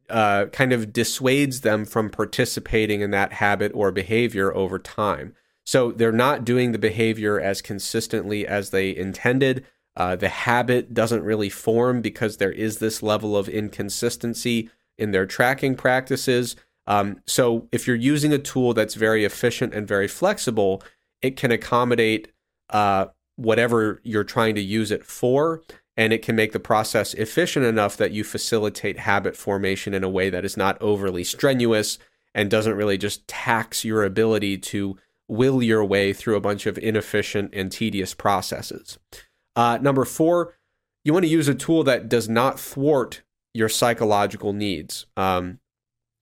uh, kind of dissuades them from participating in that habit or behavior over time. So they're not doing the behavior as consistently as they intended. Uh, the habit doesn't really form because there is this level of inconsistency in their tracking practices. Um, so if you're using a tool that's very efficient and very flexible, it can accommodate uh, whatever you're trying to use it for, and it can make the process efficient enough that you facilitate habit formation in a way that is not overly strenuous and doesn't really just tax your ability to will your way through a bunch of inefficient and tedious processes. Uh, number four, you want to use a tool that does not thwart your psychological needs. Um,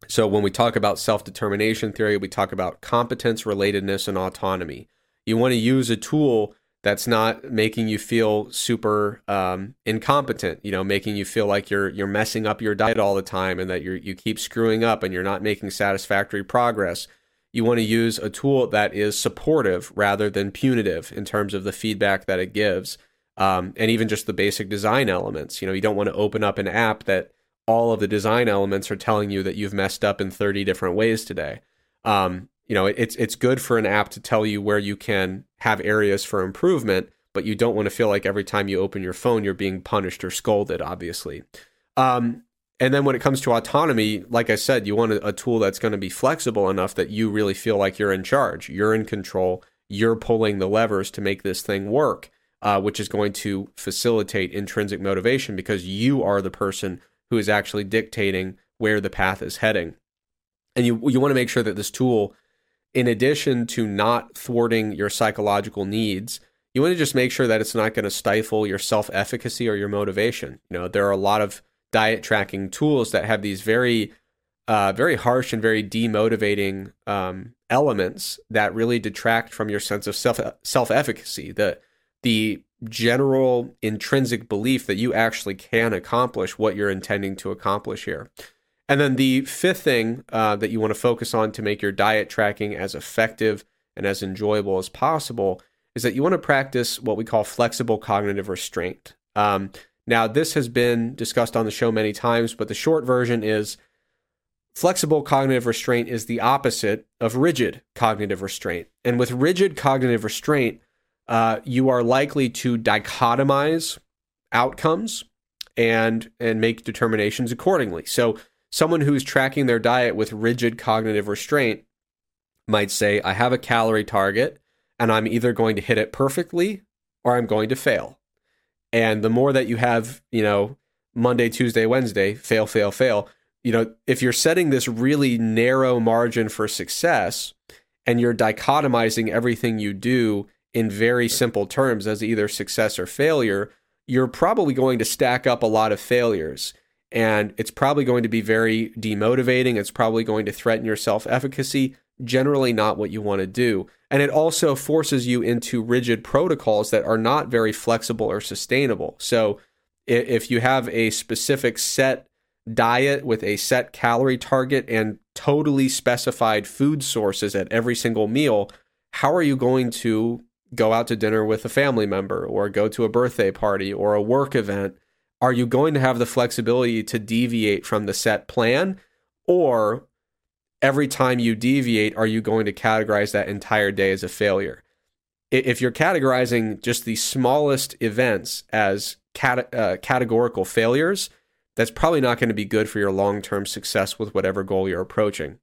so when we talk about self determination theory, we talk about competence, relatedness, and autonomy. You want to use a tool that's not making you feel super um, incompetent. You know, making you feel like you're you're messing up your diet all the time and that you you keep screwing up and you're not making satisfactory progress you want to use a tool that is supportive rather than punitive in terms of the feedback that it gives. Um, and even just the basic design elements. You know, you don't want to open up an app that all of the design elements are telling you that you've messed up in 30 different ways today. Um, you know, it's it's good for an app to tell you where you can have areas for improvement, but you don't want to feel like every time you open your phone you're being punished or scolded. Obviously, um, and then when it comes to autonomy, like I said, you want a, a tool that's going to be flexible enough that you really feel like you're in charge, you're in control, you're pulling the levers to make this thing work, uh, which is going to facilitate intrinsic motivation because you are the person who is actually dictating where the path is heading. And you you want to make sure that this tool, in addition to not thwarting your psychological needs, you want to just make sure that it's not going to stifle your self efficacy or your motivation. You know, there are a lot of diet tracking tools that have these very uh, very harsh and very demotivating um, elements that really detract from your sense of self self efficacy. The the general intrinsic belief that you actually can accomplish what you're intending to accomplish here. And then the fifth thing uh, that you want to focus on to make your diet tracking as effective and as enjoyable as possible is that you want to practice what we call flexible cognitive restraint. Um, now, this has been discussed on the show many times, but the short version is flexible cognitive restraint is the opposite of rigid cognitive restraint. And with rigid cognitive restraint, uh, you are likely to dichotomize outcomes and and make determinations accordingly. So, someone who's tracking their diet with rigid cognitive restraint might say, "I have a calorie target, and I'm either going to hit it perfectly or I'm going to fail." And the more that you have, you know, Monday, Tuesday, Wednesday, fail, fail, fail, you know, if you're setting this really narrow margin for success and you're dichotomizing everything you do in very simple terms as either success or failure, you're probably going to stack up a lot of failures. And it's probably going to be very demotivating. It's probably going to threaten your self efficacy generally not what you want to do. And it also forces you into rigid protocols that are not very flexible or sustainable. So if you have a specific set diet with a set calorie target and totally specified food sources at every single meal, how are you going to go out to dinner with a family member or go to a birthday party or a work event? Are you going to have the flexibility to deviate from the set plan? Or every time you deviate, are you going to categorize that entire day as a failure? If you're categorizing just the smallest events as cat- uh, categorical failures, that's probably not going to be good for your long term success with whatever goal you're approaching.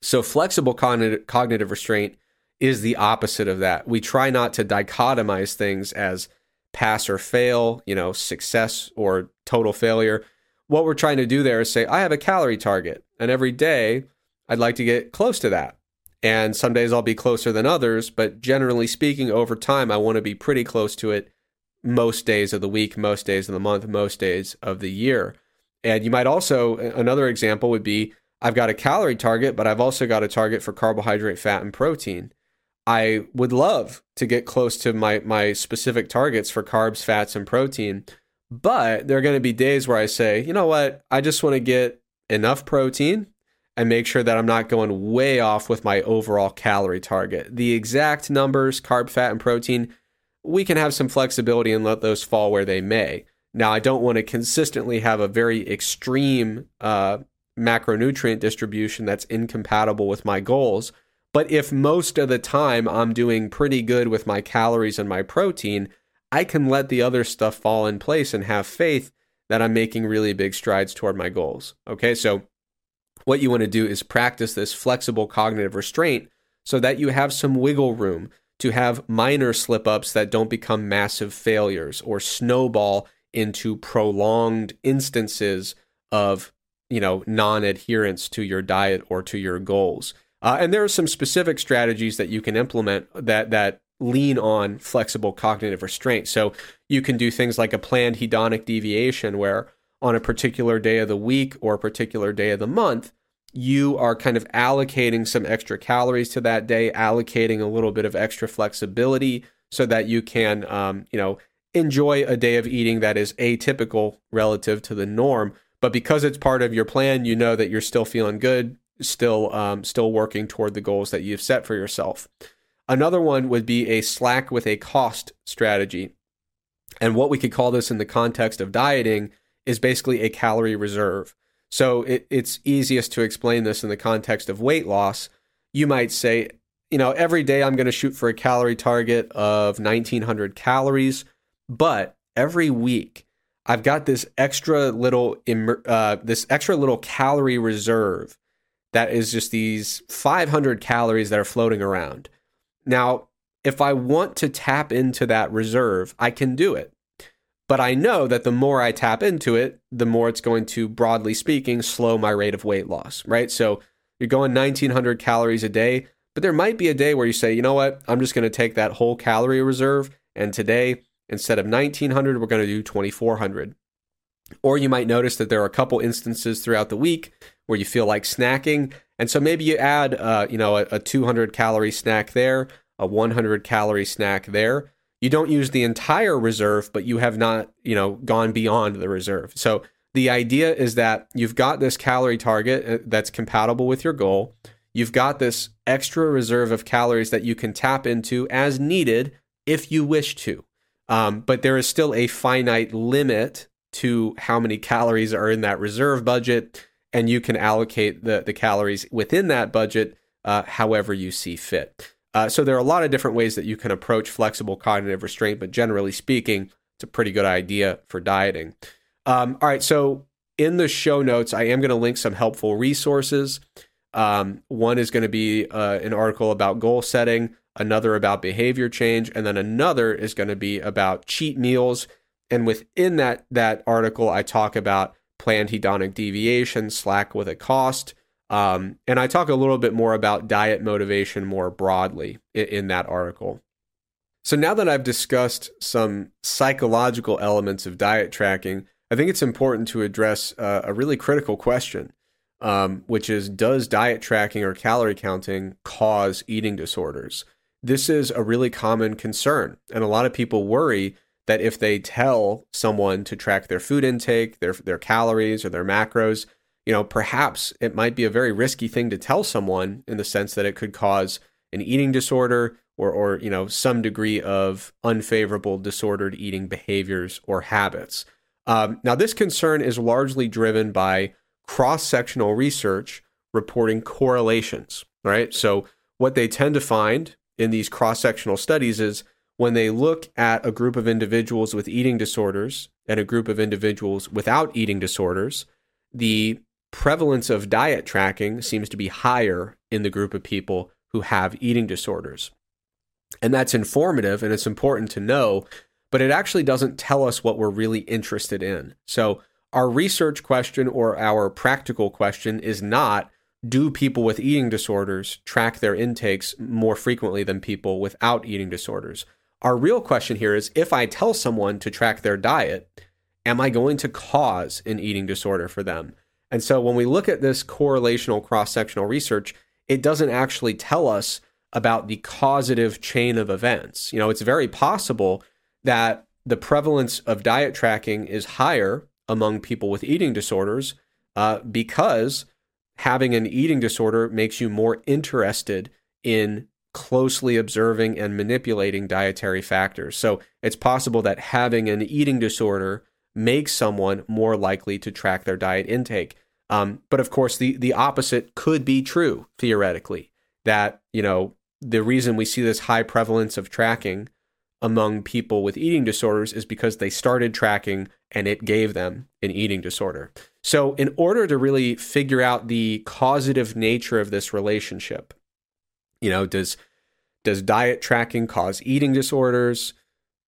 So, flexible cognitive, cognitive restraint is the opposite of that. We try not to dichotomize things as pass or fail, you know, success or total failure. What we're trying to do there is say, I have a calorie target, and every day I'd like to get close to that. And some days I'll be closer than others, but generally speaking, over time, I want to be pretty close to it most days of the week, most days of the month, most days of the year. And you might also, another example would be I've got a calorie target, but I've also got a target for carbohydrate, fat, and protein. I would love to get close to my, my specific targets for carbs, fats, and protein. But there are going to be days where I say, you know what? I just want to get enough protein and make sure that I'm not going way off with my overall calorie target. The exact numbers, carb, fat, and protein, we can have some flexibility and let those fall where they may. Now, I don't want to consistently have a very extreme uh, macronutrient distribution that's incompatible with my goals. But if most of the time I'm doing pretty good with my calories and my protein, I can let the other stuff fall in place and have faith that I'm making really big strides toward my goals. Okay, so what you want to do is practice this flexible cognitive restraint so that you have some wiggle room to have minor slip ups that don't become massive failures or snowball into prolonged instances of you know non-adherence to your diet or to your goals. Uh, and there are some specific strategies that you can implement that that lean on flexible cognitive restraint. So you can do things like a planned hedonic deviation where on a particular day of the week or a particular day of the month you are kind of allocating some extra calories to that day, allocating a little bit of extra flexibility so that you can, um, you know, enjoy a day of eating that is atypical relative to the norm. But because it's part of your plan, you know that you're still feeling good, still, um, still working toward the goals that you've set for yourself. Another one would be a slack with a cost strategy. And what we could call this in the context of dieting is basically a calorie reserve. So it, it's easiest to explain this in the context of weight loss. You might say, you know, every day I'm going to shoot for a calorie target of 1900 calories, but every week I've got this extra little uh, this extra little calorie reserve that is just these 500 calories that are floating around. Now, if I want to tap into that reserve, I can do it. But I know that the more I tap into it, the more it's going to, broadly speaking, slow my rate of weight loss, right? So you're going 1900 calories a day, but there might be a day where you say, you know what, I'm just going to take that whole calorie reserve, and today, instead of 1900, we're going to do 2400. Or you might notice that there are a couple instances throughout the week where you feel like snacking, and so maybe you add, uh, you know, a, a 200 calorie snack there, a 100 calorie snack there you don't use the entire reserve, but you have not, you know, gone beyond the reserve. So the idea is that you've got this calorie target uh, that's compatible with your goal. You've got this extra reserve of calories that you can tap into as needed if you wish to. Um, but there is still a finite limit to how many calories are in that reserve budget, and you can allocate the, the calories within that budget uh, however you see fit. Uh, so there are a lot of different ways that you can approach flexible cognitive restraint, but generally speaking, it's a pretty good idea for dieting. Um, all right, so in the show notes, I am going to link some helpful resources. Um, one is going to be uh, an article about goal setting, another about behavior change, and then another is going to be about cheat meals. And within that that article, I talk about planned hedonic deviation, slack with a cost, um, and I talk a little bit more about diet motivation more broadly in, in that article. So now that I've discussed some psychological elements of diet tracking, I think it's important to address uh, a really critical question, um, which is Does diet tracking or calorie counting cause eating disorders? This is a really common concern, and a lot of people worry that if they tell someone to track their food intake, their, their calories, or their macros, you know, perhaps it might be a very risky thing to tell someone in the sense that it could cause an eating disorder or, or you know, some degree of unfavorable disordered eating behaviors or habits. Um, now, this concern is largely driven by cross sectional research reporting correlations, right? So, what they tend to find in these cross sectional studies is when they look at a group of individuals with eating disorders and a group of individuals without eating disorders, the prevalence of diet tracking seems to be higher in the group of people who have eating disorders. And that's informative and it's important to know but it actually doesn't tell us what we're really interested in. So, our research question or our practical question is not do people with eating disorders track their intakes more frequently than people without eating disorders? Our real question here is if I tell someone to track their diet, am I going to cause an eating disorder for them? And so when we look at this correlational cross sectional research, it doesn't actually tell us about the causative chain of events. You know, it's very possible that the prevalence of diet tracking is higher among people with eating disorders uh, because having an eating disorder makes you more interested in closely observing and manipulating dietary factors. So it's possible that having an eating disorder makes someone more likely to track their diet intake. Um, but of course, the the opposite could be true theoretically. That you know the reason we see this high prevalence of tracking among people with eating disorders is because they started tracking and it gave them an eating disorder. So, in order to really figure out the causative nature of this relationship, you know, does does diet tracking cause eating disorders?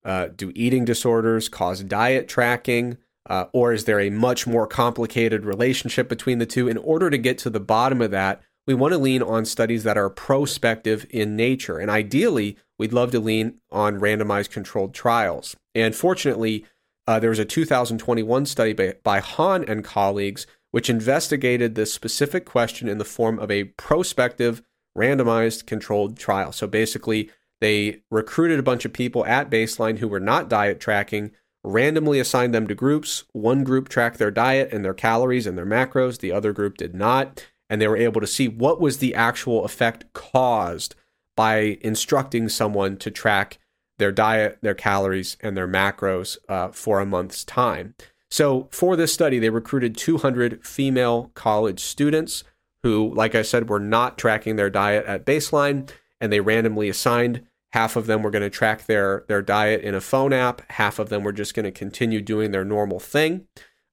Uh, do eating disorders cause diet tracking? Uh, or is there a much more complicated relationship between the two? In order to get to the bottom of that, we want to lean on studies that are prospective in nature. And ideally, we'd love to lean on randomized controlled trials. And fortunately, uh, there was a 2021 study by, by Hahn and colleagues which investigated this specific question in the form of a prospective randomized controlled trial. So basically, they recruited a bunch of people at baseline who were not diet tracking, randomly assigned them to groups. One group tracked their diet and their calories and their macros, the other group did not. And they were able to see what was the actual effect caused by instructing someone to track their diet, their calories, and their macros uh, for a month's time. So, for this study, they recruited 200 female college students who, like I said, were not tracking their diet at baseline, and they randomly assigned half of them were going to track their their diet in a phone app, half of them were just going to continue doing their normal thing.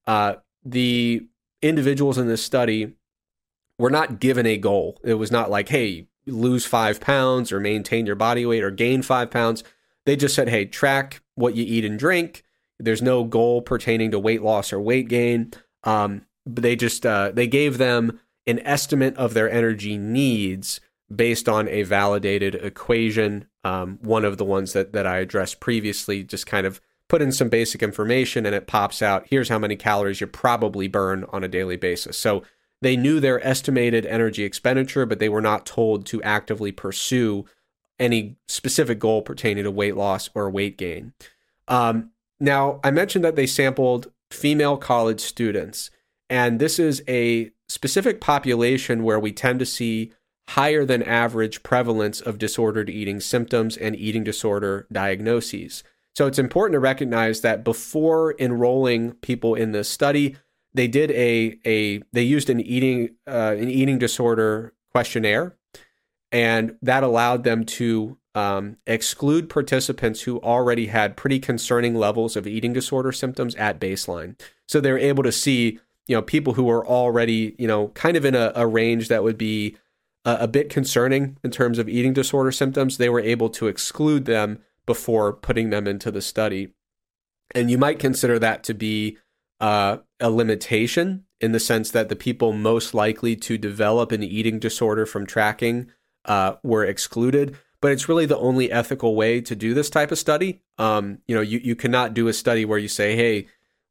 Uh, the individuals in this study were not given a goal. It was not like, hey, lose five pounds or maintain your body weight or gain five pounds. They just said, hey, track what you eat and drink. There's no goal pertaining to weight loss or weight gain. Um, they just uh, they gave them an estimate of their energy needs based on a validated equation. Um, one of the ones that, that I addressed previously, just kind of put in some basic information and it pops out here's how many calories you probably burn on a daily basis. So they knew their estimated energy expenditure, but they were not told to actively pursue any specific goal pertaining to weight loss or weight gain. Um, now, I mentioned that they sampled female college students, and this is a specific population where we tend to see higher than average prevalence of disordered eating symptoms and eating disorder diagnoses. So it's important to recognize that before enrolling people in this study, they did a a they used an eating uh, an eating disorder questionnaire, and that allowed them to um, exclude participants who already had pretty concerning levels of eating disorder symptoms at baseline. So they're able to see you know people who are already you know kind of in a, a range that would be a, a, bit concerning in terms of eating disorder symptoms. They were able to exclude them before putting them into the study. And you might consider that to be uh, a limitation in the sense that the people most likely to develop an eating disorder from tracking uh, were excluded. But it's really the only ethical way to do this type of study. Um, you know you, you cannot do a study where you say hey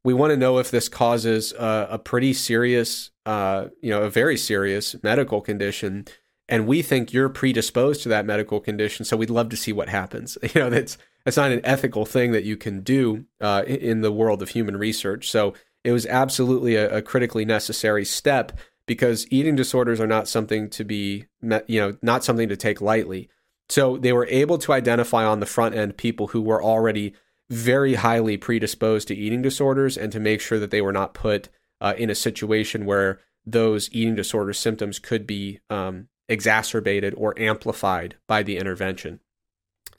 we want to know if this causes a, a pretty serious, uh, you know, a very serious medical condition, and we think you're predisposed to that medical condition. So we'd love to see what happens. You know, that's that's not an ethical thing that you can do uh, in the world of human research. So it was absolutely a, a critically necessary step because eating disorders are not something to be, you know, not something to take lightly. So they were able to identify on the front end people who were already very highly predisposed to eating disorders and to make sure that they were not put uh, in a situation where those eating disorder symptoms could be um, exacerbated or amplified by the intervention.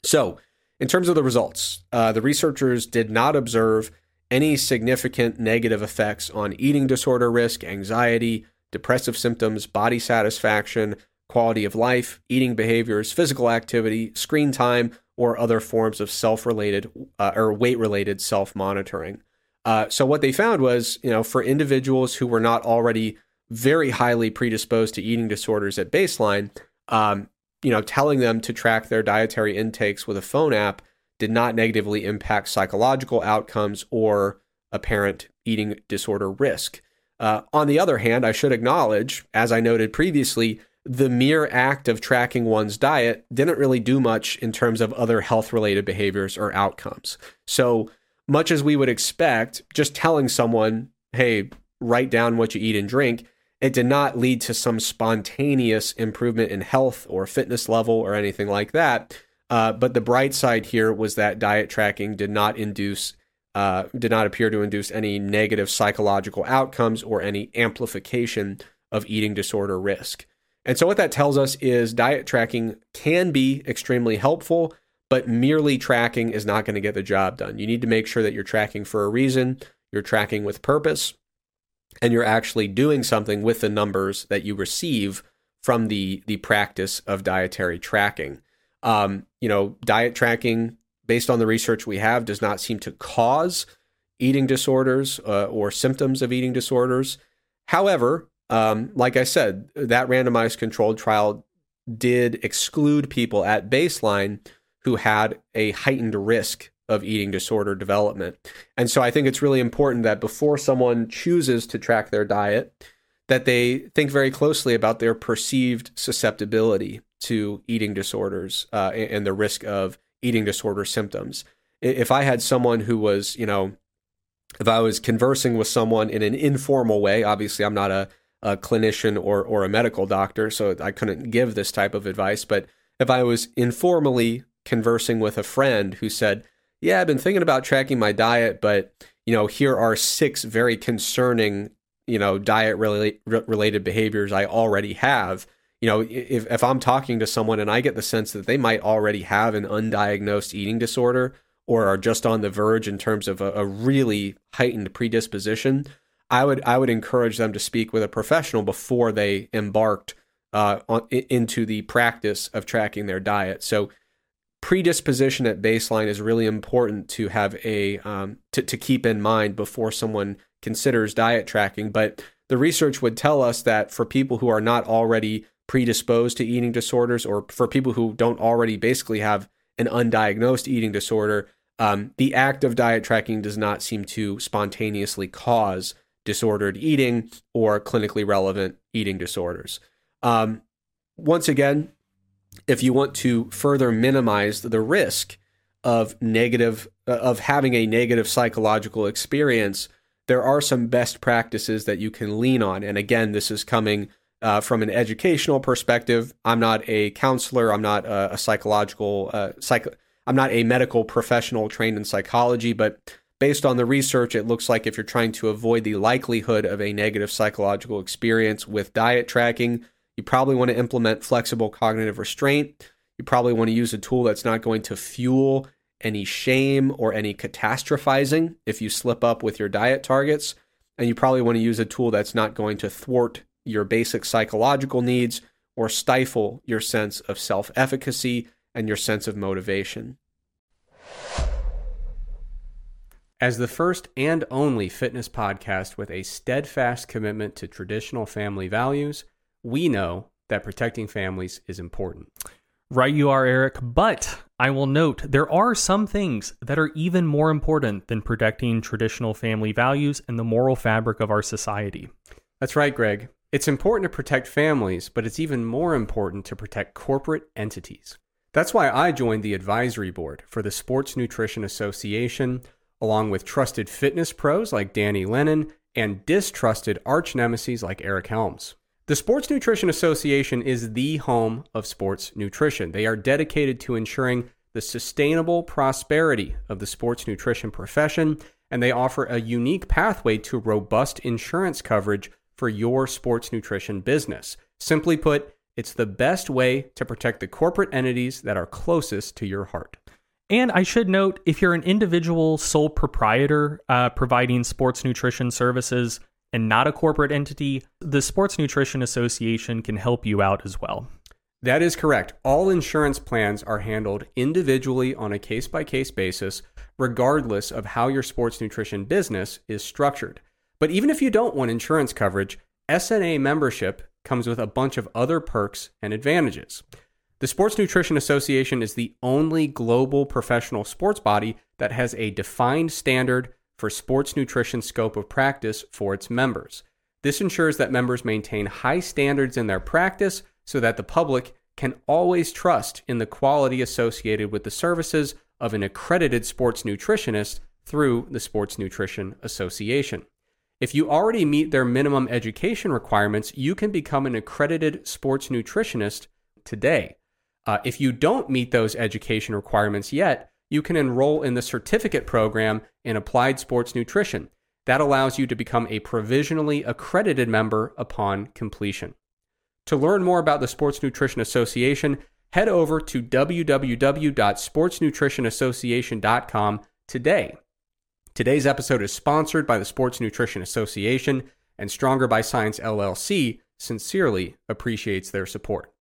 So, in terms of the results, uh, the researchers did not observe any significant negative effects on eating disorder risk, anxiety, depressive symptoms, body satisfaction, quality of life, eating behaviors, physical activity, screen time, or other forms of self-related uh, or weight-related self-monitoring. Uh, so what they found was, you know, for individuals who were not already very highly predisposed to eating disorders at baseline, um, you know, telling them to track their dietary intakes with a phone app did not negatively impact psychological outcomes or apparent eating disorder risk. Uh, on the other hand, I should acknowledge, as I noted previously, the mere act of tracking one's diet didn't really do much in terms of other health related behaviors or outcomes. So, much as we would expect, just telling someone, hey, write down what you eat and drink, it did not lead to some spontaneous improvement in health or fitness level or anything like that. Uh, but the bright side here was that diet tracking did not induce, uh, did not appear to induce any negative psychological outcomes or any amplification of eating disorder risk. And so, what that tells us is diet tracking can be extremely helpful, but merely tracking is not going to get the job done. You need to make sure that you're tracking for a reason, you're tracking with purpose, and you're actually doing something with the numbers that you receive from the the practice of dietary tracking. Um, you know, diet tracking, based on the research we have, does not seem to cause eating disorders uh, or symptoms of eating disorders. However, um, like I said, that randomized controlled trial did exclude people at baseline who had a heightened risk of eating disorder development. And so I think it's really important that before someone chooses to track their diet, that they think very closely about their perceived susceptibility to eating disorders uh, and the risk of eating disorder symptoms. If I had someone who was, you know, if I was conversing with someone in an informal way, obviously I'm not a, a clinician or or a medical doctor, so I couldn't give this type of advice. But if I was informally conversing with a friend who said, "Yeah, I've been thinking about tracking my diet, but you know, here are six very concerning, you know, diet related behaviors I already have." you know, if, if I'm talking to someone and I get the sense that they might already have an undiagnosed eating disorder or are just on the verge in terms of a, a really heightened predisposition, I would I would encourage them to speak with a professional before they embarked uh, on, into the practice of tracking their diet. So predisposition at baseline is really important to have a um, to, to keep in mind before someone considers diet tracking. But the research would tell us that for people who are not already predisposed to eating disorders or for people who don't already basically have an undiagnosed eating disorder, um, the act of diet tracking does not seem to spontaneously cause disordered eating or clinically relevant eating disorders. Um, once again, if you want to further minimize the risk of negative uh, of having a negative psychological experience, there are some best practices that you can lean on. And again, this is coming uh, from an educational perspective, I'm not a counselor. I'm not a, a psychological uh, psych. I'm not a medical professional trained in psychology, but based on the research, it looks like if you're trying to avoid the likelihood of a negative psychological experience with diet tracking, you probably want to implement flexible cognitive restraint. You probably want to use a tool that's not going to fuel any shame or any catastrophizing if you slip up with your diet targets. And you probably want to use a tool that's not going to thwart your basic psychological needs or stifle your sense of self efficacy and your sense of motivation. As the first and only fitness podcast with a steadfast commitment to traditional family values, we know that protecting families is important. Right, you are, Eric. But I will note there are some things that are even more important than protecting traditional family values and the moral fabric of our society. That's right, Greg. It's important to protect families, but it's even more important to protect corporate entities. That's why I joined the advisory board for the Sports Nutrition Association, along with trusted fitness pros like Danny Lennon and distrusted arch nemesis like Eric Helms. The Sports Nutrition Association is the home of sports nutrition. They are dedicated to ensuring the sustainable prosperity of the sports nutrition profession, and they offer a unique pathway to robust insurance coverage for your sports nutrition business. Simply put, it's the best way to protect the corporate entities that are closest to your heart. And I should note if you're an individual sole proprietor uh, providing sports nutrition services and not a corporate entity, the Sports Nutrition Association can help you out as well. That is correct. All insurance plans are handled individually on a case by case basis, regardless of how your sports nutrition business is structured. But even if you don't want insurance coverage, SNA membership comes with a bunch of other perks and advantages. The Sports Nutrition Association is the only global professional sports body that has a defined standard for sports nutrition scope of practice for its members. This ensures that members maintain high standards in their practice so that the public can always trust in the quality associated with the services of an accredited sports nutritionist through the Sports Nutrition Association. If you already meet their minimum education requirements, you can become an accredited sports nutritionist today. Uh, if you don't meet those education requirements yet, you can enroll in the certificate program in applied sports nutrition. That allows you to become a provisionally accredited member upon completion. To learn more about the Sports Nutrition Association, head over to www.sportsnutritionassociation.com today. Today's episode is sponsored by the Sports Nutrition Association, and Stronger by Science LLC sincerely appreciates their support.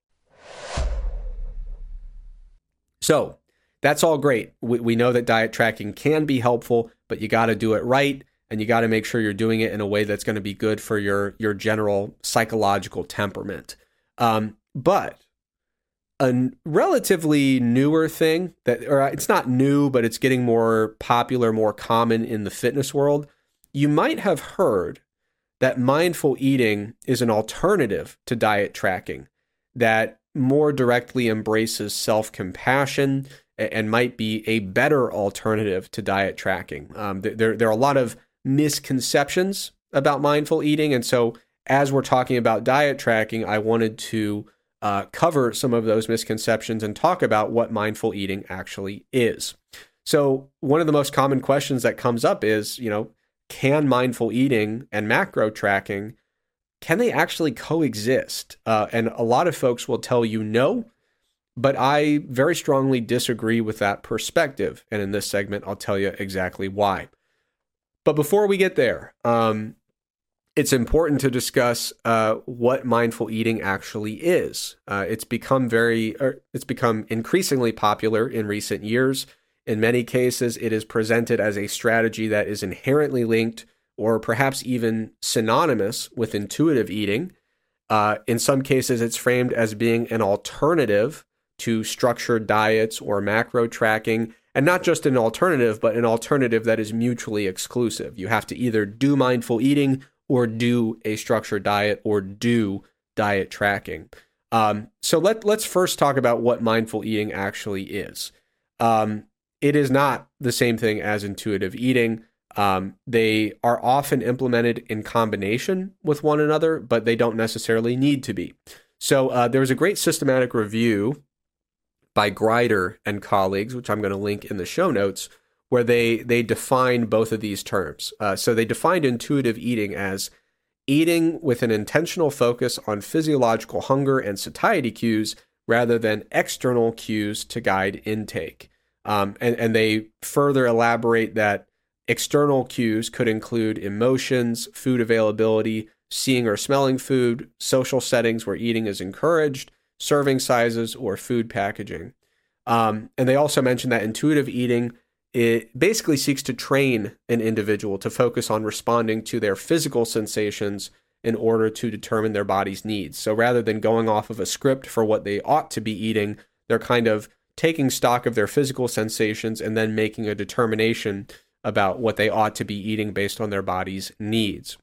So that's all great. We, we know that diet tracking can be helpful, but you got to do it right and you got to make sure you're doing it in a way that's going to be good for your your general psychological temperament. Um, but a relatively newer thing that, or it's not new, but it's getting more popular, more common in the fitness world. You might have heard that mindful eating is an alternative to diet tracking that more directly embraces self compassion and might be a better alternative to diet tracking. Um, there, there are a lot of misconceptions about mindful eating. And so, as we're talking about diet tracking, I wanted to uh, cover some of those misconceptions and talk about what mindful eating actually is. So, one of the most common questions that comes up is, you know, can mindful eating and macro tracking can they actually coexist? Uh, and a lot of folks will tell you no, but I very strongly disagree with that perspective. And in this segment, I'll tell you exactly why. But before we get there, um, it's important to discuss uh, what mindful eating actually is. Uh, it's become very, it's become increasingly popular in recent years. In many cases, it is presented as a strategy that is inherently linked or perhaps even synonymous with intuitive eating. Uh, in some cases, it's framed as being an alternative to structured diets or macro tracking and not just an alternative, but an alternative that is mutually exclusive. You have to either do mindful eating or do a structured diet or do diet tracking. Um, so let let's first talk about what mindful eating actually is. Um, it is not the same thing as intuitive eating. Um, they are often implemented in combination with one another, but they don't necessarily need to be. So uh, there was a great systematic review by Grider and colleagues, which I'm going to link in the show notes, where they they define both of these terms. Uh, so they defined intuitive eating as eating with an intentional focus on physiological hunger and satiety cues rather than external cues to guide intake. Um, and, and they further elaborate that external cues could include emotions, food availability, seeing or smelling food, social settings where eating is encouraged, serving sizes, or food packaging. Um, and they also mentioned that intuitive eating it basically seeks to train an individual to focus on responding to their physical sensations in order to determine their body's needs. So rather than going off of a script for what they ought to be eating, they're kind of taking stock of their physical sensations and then making a determination about what they ought to be eating based on their body's needs.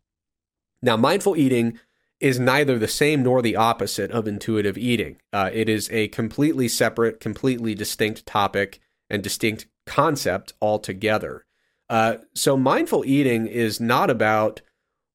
Now, mindful eating is neither the same nor the opposite of intuitive eating. Uh, it is a completely separate, completely distinct topic and distinct concept altogether. Uh, so, mindful eating is not about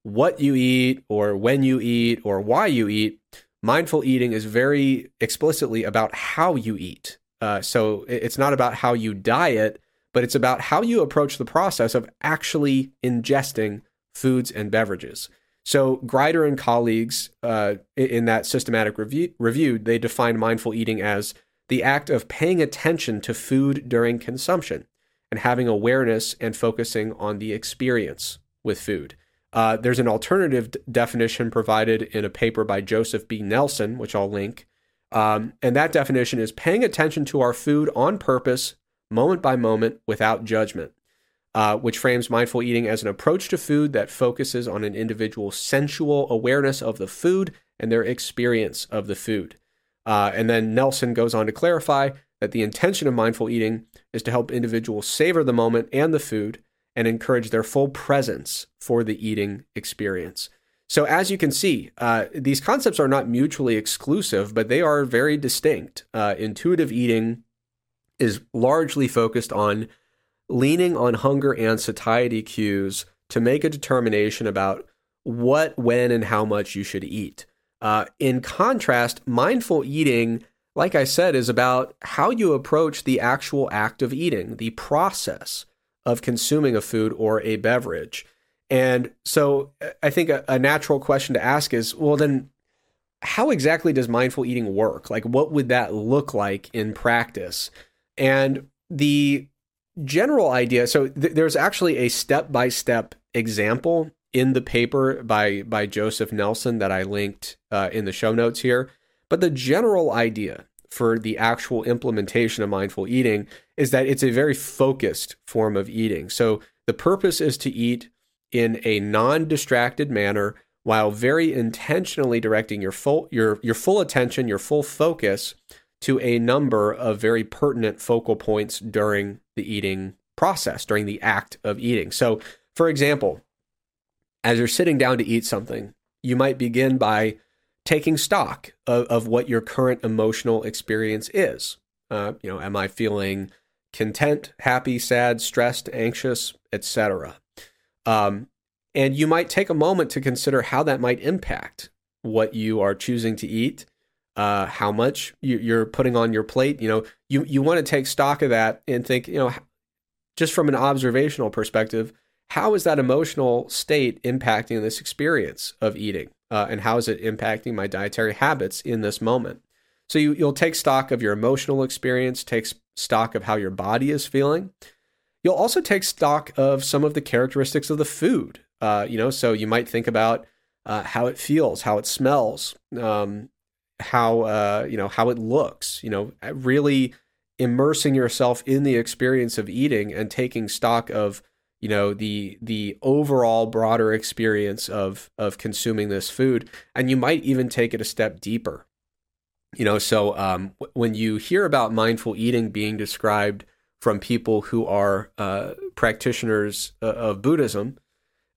what you eat or when you eat or why you eat. Mindful eating is very explicitly about how you eat. Uh, so, it's not about how you diet, but it's about how you approach the process of actually ingesting foods and beverages. So Grider and colleagues uh, in that systematic review, review, they defined mindful eating as the act of paying attention to food during consumption and having awareness and focusing on the experience with food. Uh, there's an alternative d- definition provided in a paper by Joseph B. Nelson, which I'll link, Um, and that definition is paying attention to our food on purpose, moment by moment, without judgment, uh, which frames mindful eating as an approach to food that focuses on an individual's sensual awareness of the food and their experience of the food. Uh, and then Nelson goes on to clarify that the intention of mindful eating is to help individuals savor the moment and the food and encourage their full presence for the eating experience. So, as you can see, uh, these concepts are not mutually exclusive, but they are very distinct. Uh, intuitive eating is largely focused on leaning on hunger and satiety cues to make a determination about what, when, and how much you should eat. Uh, in contrast, mindful eating, like I said, is about how you approach the actual act of eating, the process of consuming a food or a beverage. And so I think a, a, natural question to ask is well, then, how exactly does mindful eating work? Like, what would that look like in practice? And the general idea so th- there's actually a step by step example in the paper by by Joseph Nelson that I linked uh, in the show notes here. But the general idea for the actual implementation of mindful eating is that it's a very focused form of eating. So the purpose is to eat in a non-distracted manner while very intentionally directing your full your your full attention, your full focus to a number of very pertinent focal points during the eating process, during the act of eating. So, for example, as you're sitting down to eat something, you might begin by taking stock of, of what your current emotional experience is. Uh, you know, am I feeling content, happy, sad, stressed, anxious, etc. Um, and you might take a moment to consider how that might impact what you are choosing to eat, uh, how much you, are putting on your plate. You know, you you want to take stock of that and think, you know, just from an observational perspective, how is that emotional state impacting this experience of eating? Uh, and how is it impacting my dietary habits in this moment? So you, you'll take stock of your emotional experience, take stock of how your body is feeling. You'll also take stock of some of the characteristics of the food. Uh, you know, so you might think about uh, how it feels, how it smells, um, how uh, you know how it looks. You know, really immersing yourself in the experience of eating and taking stock of you know the the overall broader experience of of consuming this food and you might even take it a step deeper you know so um, when you hear about mindful eating being described from people who are uh, practitioners uh, of buddhism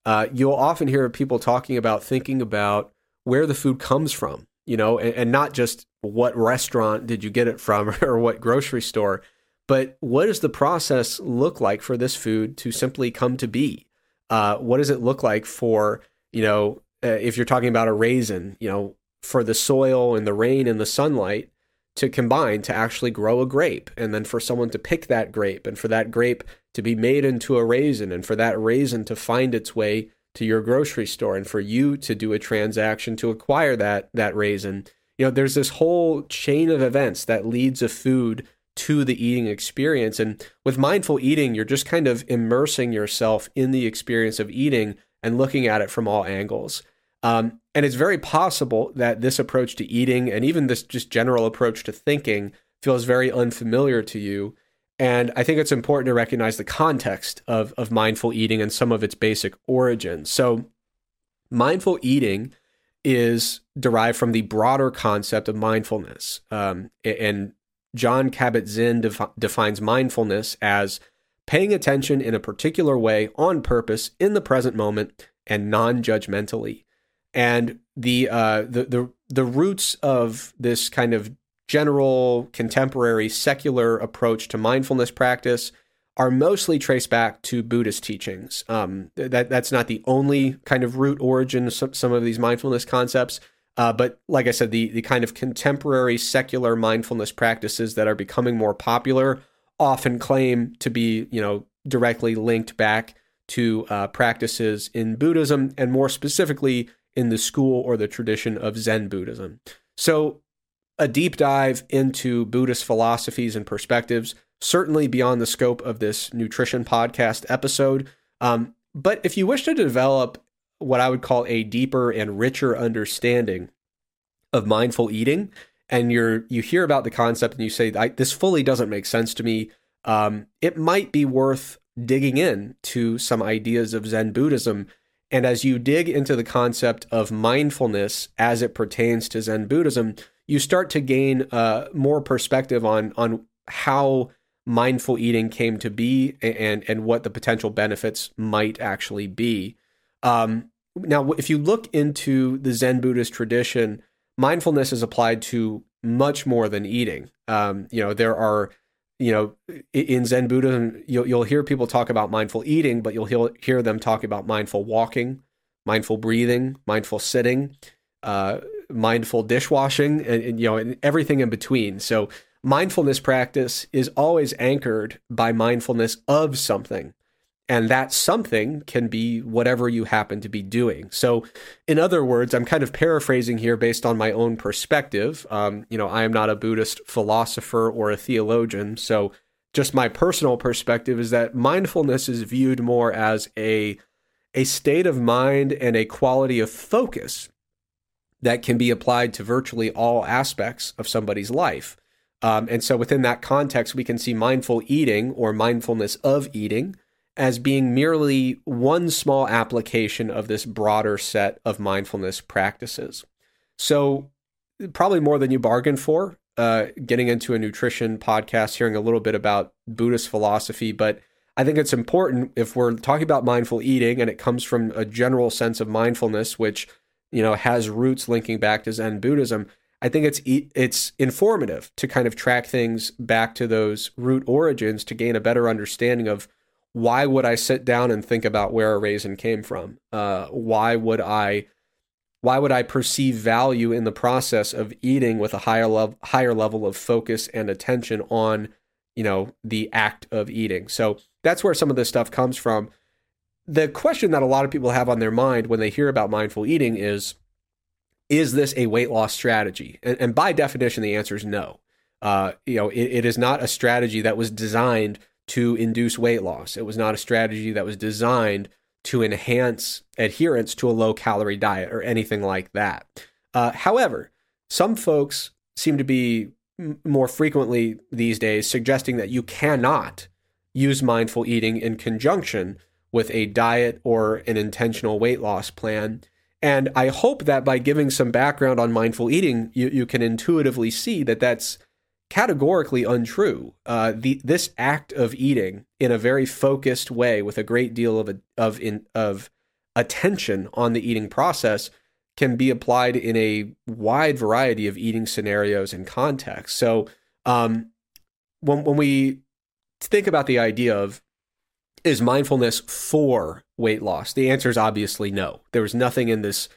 uh, you'll often hear people talking about thinking about where the food comes from you know and, and not just what restaurant did you get it from or what grocery store but what does the process look like for this food to simply come to be? Uh, what does it look like for, you know, uh, if you're talking about a raisin, you know, for the soil and the rain and the sunlight to combine to actually grow a grape, and then for someone to pick that grape, and for that grape to be made into a raisin, and for that raisin to find its way to your grocery store, and for you to do a transaction to acquire that that raisin. You know, there's this whole chain of events that leads a food to the eating experience. And with mindful eating, you're just kind of immersing yourself in the experience of eating and looking at it from all angles. Um, and it's very possible that this approach to eating and even this just general approach to thinking feels very unfamiliar to you. And I think it's important to recognize the context of, of mindful eating and some of its basic origins. So, mindful eating is derived from the broader concept of mindfulness. Um, and Jon Kabat-Zinn def- defines mindfulness as paying attention in a particular way on purpose in the present moment and non-judgmentally. And the uh, the the the roots of this kind of general contemporary secular approach to mindfulness practice are mostly traced back to Buddhist teachings. Um, that that's not the only kind of root origin of some, some of these mindfulness concepts, uh, but like I said, the the kind of contemporary secular mindfulness practices that are becoming more popular often claim to be, you know, directly linked back to uh, practices in Buddhism, and more specifically in the school or the tradition of Zen Buddhism. So, a deep dive into Buddhist philosophies and perspectives, certainly beyond the scope of this nutrition podcast episode. Um, but if you wish to develop what I would call a deeper and richer understanding of mindful eating and you're you hear about the concept and you say this fully doesn't make sense to me, um, it might be worth digging in to some ideas of Zen Buddhism. And as you dig into the concept of mindfulness as it pertains to Zen Buddhism, you start to gain uh, more perspective on on how mindful eating came to be and and what the potential benefits might actually be. Um, now, if you look into the Zen Buddhist tradition, mindfulness is applied to much more than eating. Um, you know, there are you know, in Zen Buddhism, you'll, you'll hear people talk about mindful eating, but you'll hear hear them talk about mindful walking, mindful breathing, mindful sitting, uh, mindful dishwashing, and, and, you know, and everything in between. So mindfulness practice is always anchored by mindfulness of something. And that something can be whatever you happen to be doing. So, in other words, I'm kind of paraphrasing here based on my own perspective. Um, you know, I am not a Buddhist philosopher or a theologian. So, just my personal perspective is that mindfulness is viewed more as a, a state of mind and a quality of focus that can be applied to virtually all aspects of somebody's life. Um, and so, within that context, we can see mindful eating or mindfulness of eating as being merely one small application of this broader set of mindfulness practices. So, probably more than you bargained for, uh, getting into a nutrition podcast, hearing a little bit about Buddhist philosophy, but I think it's important if we're talking about mindful eating and it comes from a general sense of mindfulness, which you know has roots linking back to Zen Buddhism. I think it's it's informative to kind of track things back to those root origins to gain a better understanding of why would I sit down and think about where a raisin came from? Uh, why would I why would I perceive value in the process of eating with a higher level higher level of focus and attention on you know the act of eating? So that's where some of this stuff comes from. The question that a lot of people have on their mind when they hear about mindful eating is is this a weight loss strategy? And, and by definition, the answer is no. Uh, you know, it, it is not a strategy that was designed to induce weight loss. It was not a strategy that was designed to enhance adherence to a low calorie diet or anything like that. Uh, however, some folks seem to be m- more frequently these days suggesting that you cannot use mindful eating in conjunction with a diet or an intentional weight loss plan and I hope that by giving some background on mindful eating, you, you can intuitively see that that's categorically untrue. Uh, the, this act of eating in a very focused way with a great deal of, of, in, of attention on the eating process can be applied in a wide variety of eating scenarios and contexts. So um, when, when we think about the idea of is mindfulness for weight loss? The answer is obviously no. There was nothing in this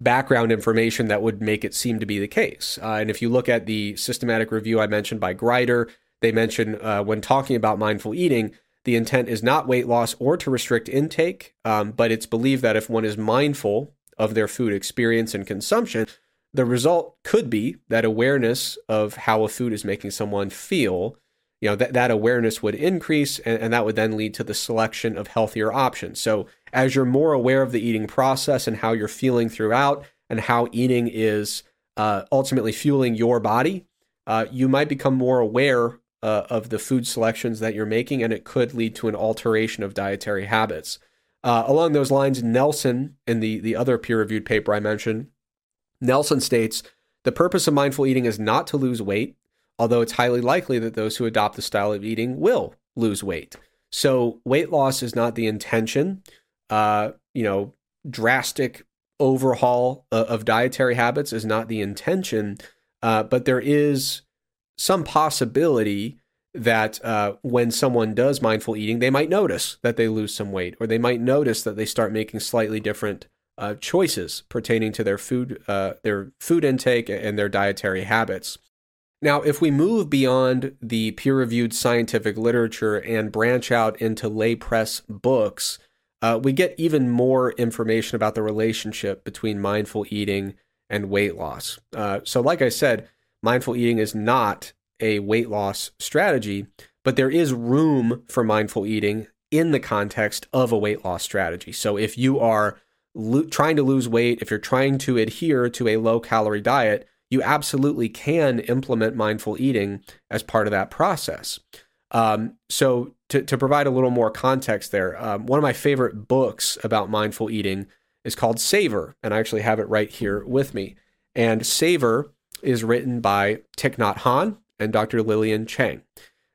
background information that would make it seem to be the case. Uh, and if you look at the systematic review I mentioned by Grider, they mention uh, when talking about mindful eating, the intent is not weight loss or to restrict intake, um, but it's believed that if one is mindful of their food experience and consumption, the result could be that awareness of how a food is making someone feel you know that, that awareness would increase and, and that would then lead to the selection of healthier options. So as you're more aware of the eating process and how you're feeling throughout and how eating is uh, ultimately fueling your body uh, you might become more aware uh, of the food selections that you're making and it could lead to an alteration of dietary habits. Uh, along those lines nelson in the, the other peer-reviewed paper i mentioned nelson states the purpose of mindful eating is not to lose weight although it's highly likely that those who adopt the style of eating will lose weight. So weight loss is not the intention. Uh, you know, drastic overhaul of dietary habits is not the intention, uh, but there is some possibility that uh, when someone does mindful eating, they might notice that they lose some weight, or they might notice that they start making slightly different uh, choices pertaining to their food, uh, their food intake, and their dietary habits. Now, if we move beyond the peer reviewed scientific literature and branch out into lay press books, uh, we get even more information about the relationship between mindful eating and weight loss. Uh, so, like I said, mindful eating is not a weight loss strategy, but there is room for mindful eating in the context of a weight loss strategy. So, if you are lo- trying to lose weight, if you're trying to adhere to a low calorie diet, you absolutely can implement mindful eating as part of that process. Um, so, to, to provide a little more context there, um, one of my favorite books about mindful eating is called Savor, and I actually have it right here with me. And Savor is written by Thich Nhat Hanh and Dr. Lilian Cheung.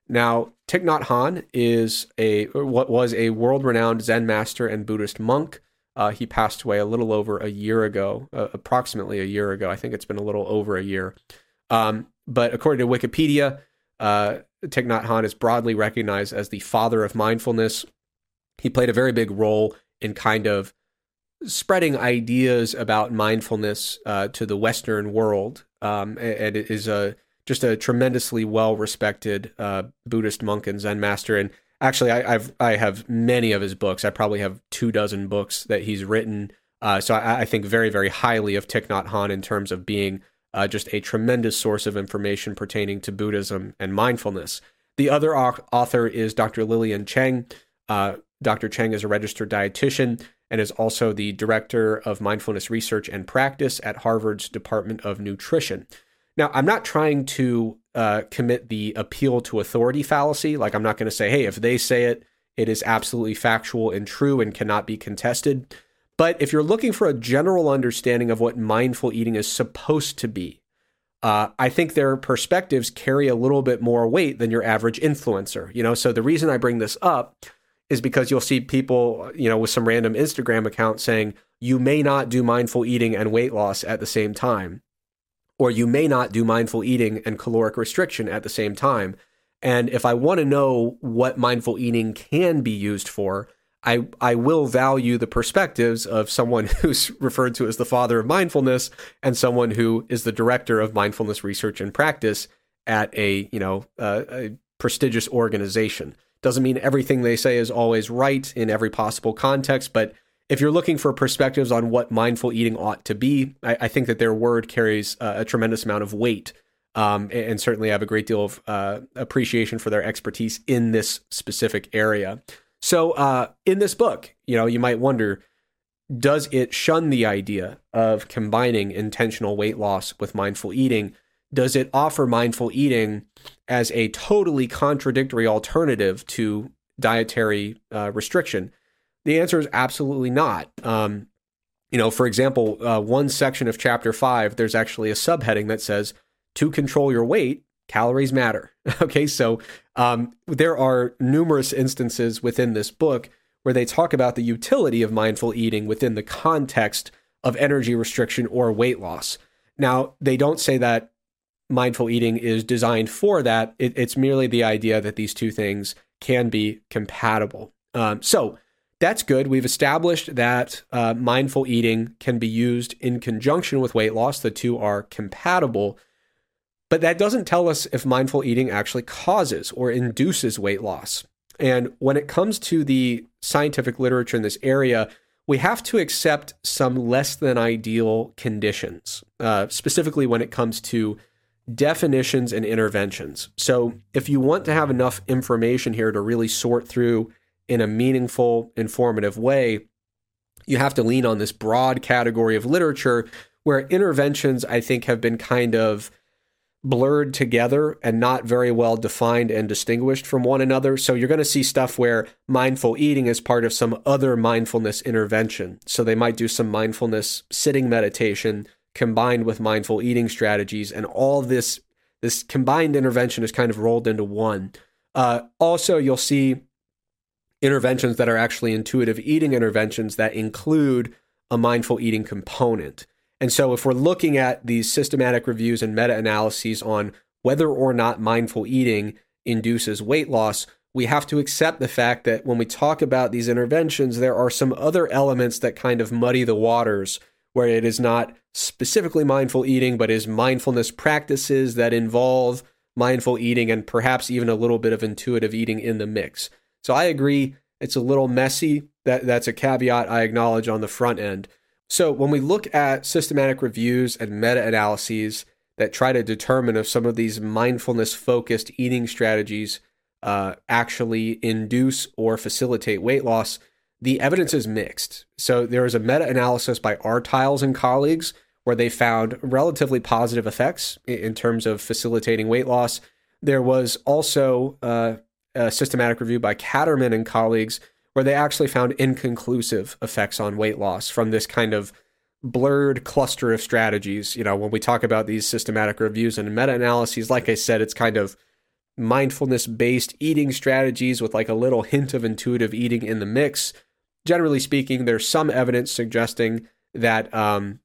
Now, Thich Nhat Hanh is a what was a world-renowned Zen master and Buddhist monk. Uh, he passed away a little over a year ago, uh, approximately a year ago. I think it's been a little over a year. Um, but according to Wikipedia, uh, Thich Nhat Hanh is broadly recognized as the father of mindfulness. He played a very big role in kind of spreading ideas about mindfulness uh, to the Western world, um, and is a just a tremendously well respected uh, Buddhist monk and Zen master. And actually, I, have I have many of his books. I probably have two dozen books that he's written. Uh, so I, I, think very very highly of Thich Nhat Hanh in terms of being uh, just a tremendous source of information pertaining to Buddhism and mindfulness. The other author is Dr. Lilian Cheung. Uh, Dr. Cheung is a registered dietitian and is also the director of mindfulness research and practice at Harvard's Department of Nutrition. Now, I'm not trying to uh, commit the appeal to authority fallacy. Like, I'm not going to say, hey, if they say it, it is absolutely factual and true and cannot be contested. But if you're looking for a general understanding of what mindful eating is supposed to be, uh, I think their perspectives carry a little bit more weight than your average influencer. You know, so the reason I bring this up is because you'll see people, you know, with some random Instagram account saying you may not do mindful eating and weight loss at the same time, or you may not do mindful eating and caloric restriction at the same time. And if I want to know what mindful eating can be used for, I, I will value the perspectives of someone who's referred to as the father of mindfulness and someone who is the director of mindfulness research and practice at a you know uh, a prestigious organization. Doesn't mean everything they say is always right in every possible context, but if you're looking for perspectives on what mindful eating ought to be, I, I think that their word carries uh, a tremendous amount of weight. Um, and, and, certainly have a great deal of uh, appreciation for their expertise in this specific area. So, uh, in this book, you know, you might wonder does it shun the idea of combining intentional weight loss with mindful eating? does it offer mindful eating as a totally contradictory alternative to dietary uh, restriction? The answer is absolutely not. Um, you know, for example, uh, one section of chapter five, there's actually a subheading that says, to control your weight, calories matter. okay, so um, there are numerous instances within this book where they talk about the utility of mindful eating within the context of energy restriction or weight loss. Now, they don't say that mindful eating is designed for that. It, it's merely the idea that these two things can be compatible. Um, so that's good. We've established that uh, mindful eating can be used in conjunction with weight loss. The two are compatible. But that doesn't tell us if mindful eating actually causes or induces weight loss. And when it comes to the scientific literature in this area, we have to accept some less than ideal conditions, uh, specifically when it comes to definitions and interventions. So, if you want to have enough information here to really sort through in a meaningful, informative way, you have to lean on this broad category of literature where interventions, I think, have been kind of blurred together and not very well defined and distinguished from one another. So you're going to see stuff where mindful eating is part of some other mindfulness intervention. So they might do some mindfulness sitting meditation combined with mindful eating strategies, and all this this combined intervention is kind of rolled into one. Uh, also, you'll see interventions that are actually intuitive eating interventions that include a mindful eating component. And so, if we're looking at these systematic reviews and meta analyses on whether or not mindful eating induces weight loss, we have to accept the fact that when we talk about these interventions, there are some other elements that kind of muddy the waters where it is not specifically mindful eating, but is mindfulness practices that involve mindful eating and perhaps even a little bit of intuitive eating in the mix. So I agree it's a little messy. That that's a caveat I acknowledge on the front end. So when we look at systematic reviews and meta-analyses that try to determine if some of these mindfulness focused eating strategies uh, actually induce or facilitate weight loss, the evidence is mixed. So there is a meta analysis by Artiles and colleagues where they found relatively positive effects in terms of facilitating weight loss. There was also uh, a systematic review by Katterman and colleagues where they actually found inconclusive effects on weight loss from this kind of blurred cluster of strategies. You know, when we talk about these systematic reviews and meta analyses, like I said, it's kind of mindfulness based eating strategies with like a little hint of intuitive eating in the mix. Generally speaking, there's some evidence suggesting that um,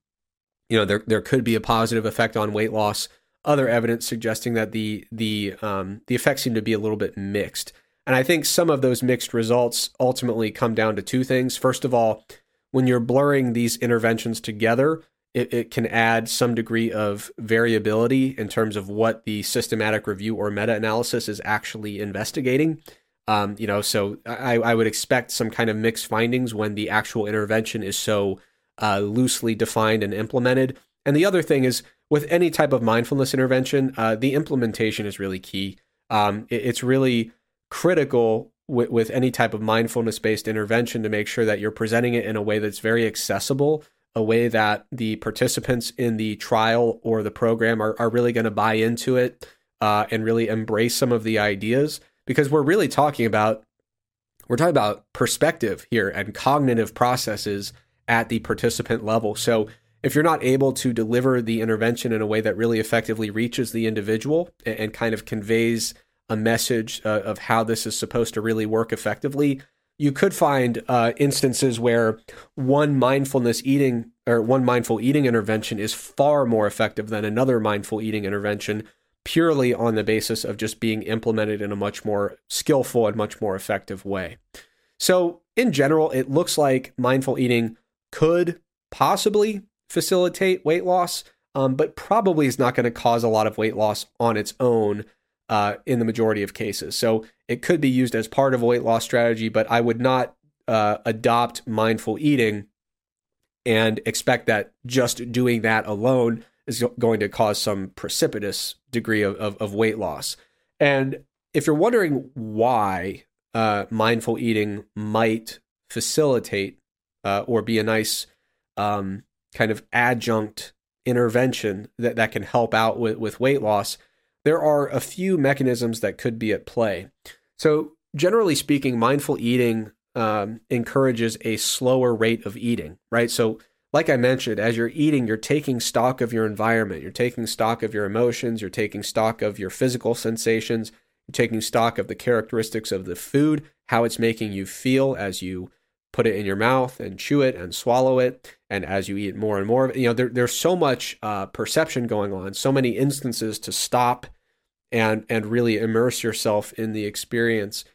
you know there there could be a positive effect on weight loss. Other evidence suggesting that the the um, the effects seem to be a little bit mixed. And I think some of those mixed results ultimately come down to two things. First of all, when you're blurring these interventions together, it, it can add some degree of variability in terms of what the systematic review or meta analysis is actually investigating. Um, you know, so I, I, would expect some kind of mixed findings when the actual intervention is so uh, loosely defined and implemented. And the other thing is, with any type of mindfulness intervention, uh, the implementation is really key. Um, it, it's really critical with, with any type of mindfulness based intervention to make sure that you're presenting it in a way that's very accessible a way that the participants in the trial or the program are, are really going to buy into it uh, and really embrace some of the ideas because we're really talking about we're talking about perspective here and cognitive processes at the participant level so if you're not able to deliver the intervention in a way that really effectively reaches the individual and, and kind of conveys a message uh, of how this is supposed to really work effectively you could find uh, instances where one mindfulness eating or one mindful eating intervention is far more effective than another mindful eating intervention purely on the basis of just being implemented in a much more skillful and much more effective way. So, in general, it looks like mindful eating could possibly facilitate weight loss, um, but probably is not going to cause a lot of weight loss on its own uh, in the majority of cases. So it could be used as part of a weight loss strategy, but I would not uh, adopt mindful eating and expect that just doing that alone is going to cause some precipitous degree of, of, of weight loss. And if you're wondering why uh, mindful eating might facilitate uh, or be a nice um, kind of adjunct intervention that, that can help out with, with weight loss, there are a few mechanisms that could be at play. So, generally speaking, mindful eating um, encourages a slower rate of eating, right? So, like I mentioned, as you're eating, you're taking stock of your environment, you're taking stock of your emotions, you're taking stock of your physical sensations, you're taking stock of the characteristics of the food, how it's making you feel as you put it in your mouth and chew it and swallow it. And as you eat more and more, you know, there, there's so much uh, perception going on, so many instances to stop and and really immerse yourself in the experience.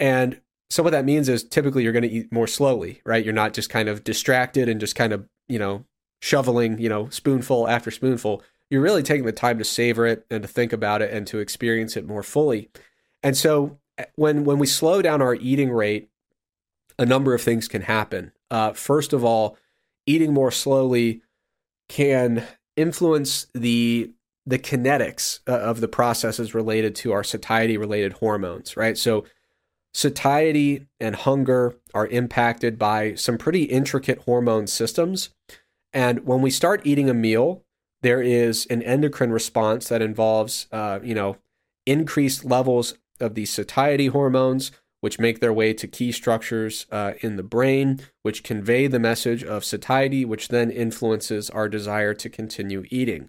And so what that means is typically you're going to eat more slowly, right? You're not just kind of distracted and just kind of, you know, shoveling, you know, spoonful after spoonful. You're really taking the time to savor it and to think about it and to experience it more fully. And so eh, when when we slow down our eating rate a number of things can happen. Uh, first of all, eating more slowly can influence the the kinetics uh, of the processes related to our satiety related hormones, right? So satiety and hunger are impacted by some pretty intricate hormone systems. And when we start eating a meal, there is an endocrine response that involves, uh, you know, increased levels of these satiety hormones, which make their way to key structures uh, in the brain, which convey the message of satiety, which then influences our desire to continue eating.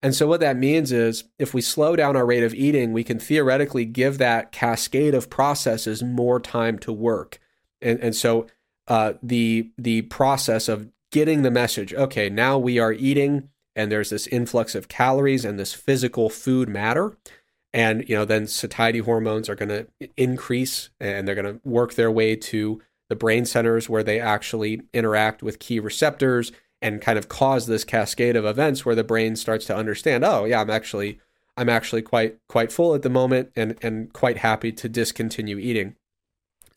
And so, what that means is if we slow down our rate of eating, we can theoretically give that cascade of processes more time to work. And, and so, uh, the, the process of getting the message okay, now we are eating, and there's this influx of calories and this physical food matter and you know then satiety hormones are going to increase and they're going to work their way to the brain centers where they actually interact with key receptors and kind of cause this cascade of events where the brain starts to understand oh yeah i'm actually i'm actually quite quite full at the moment and and quite happy to discontinue eating.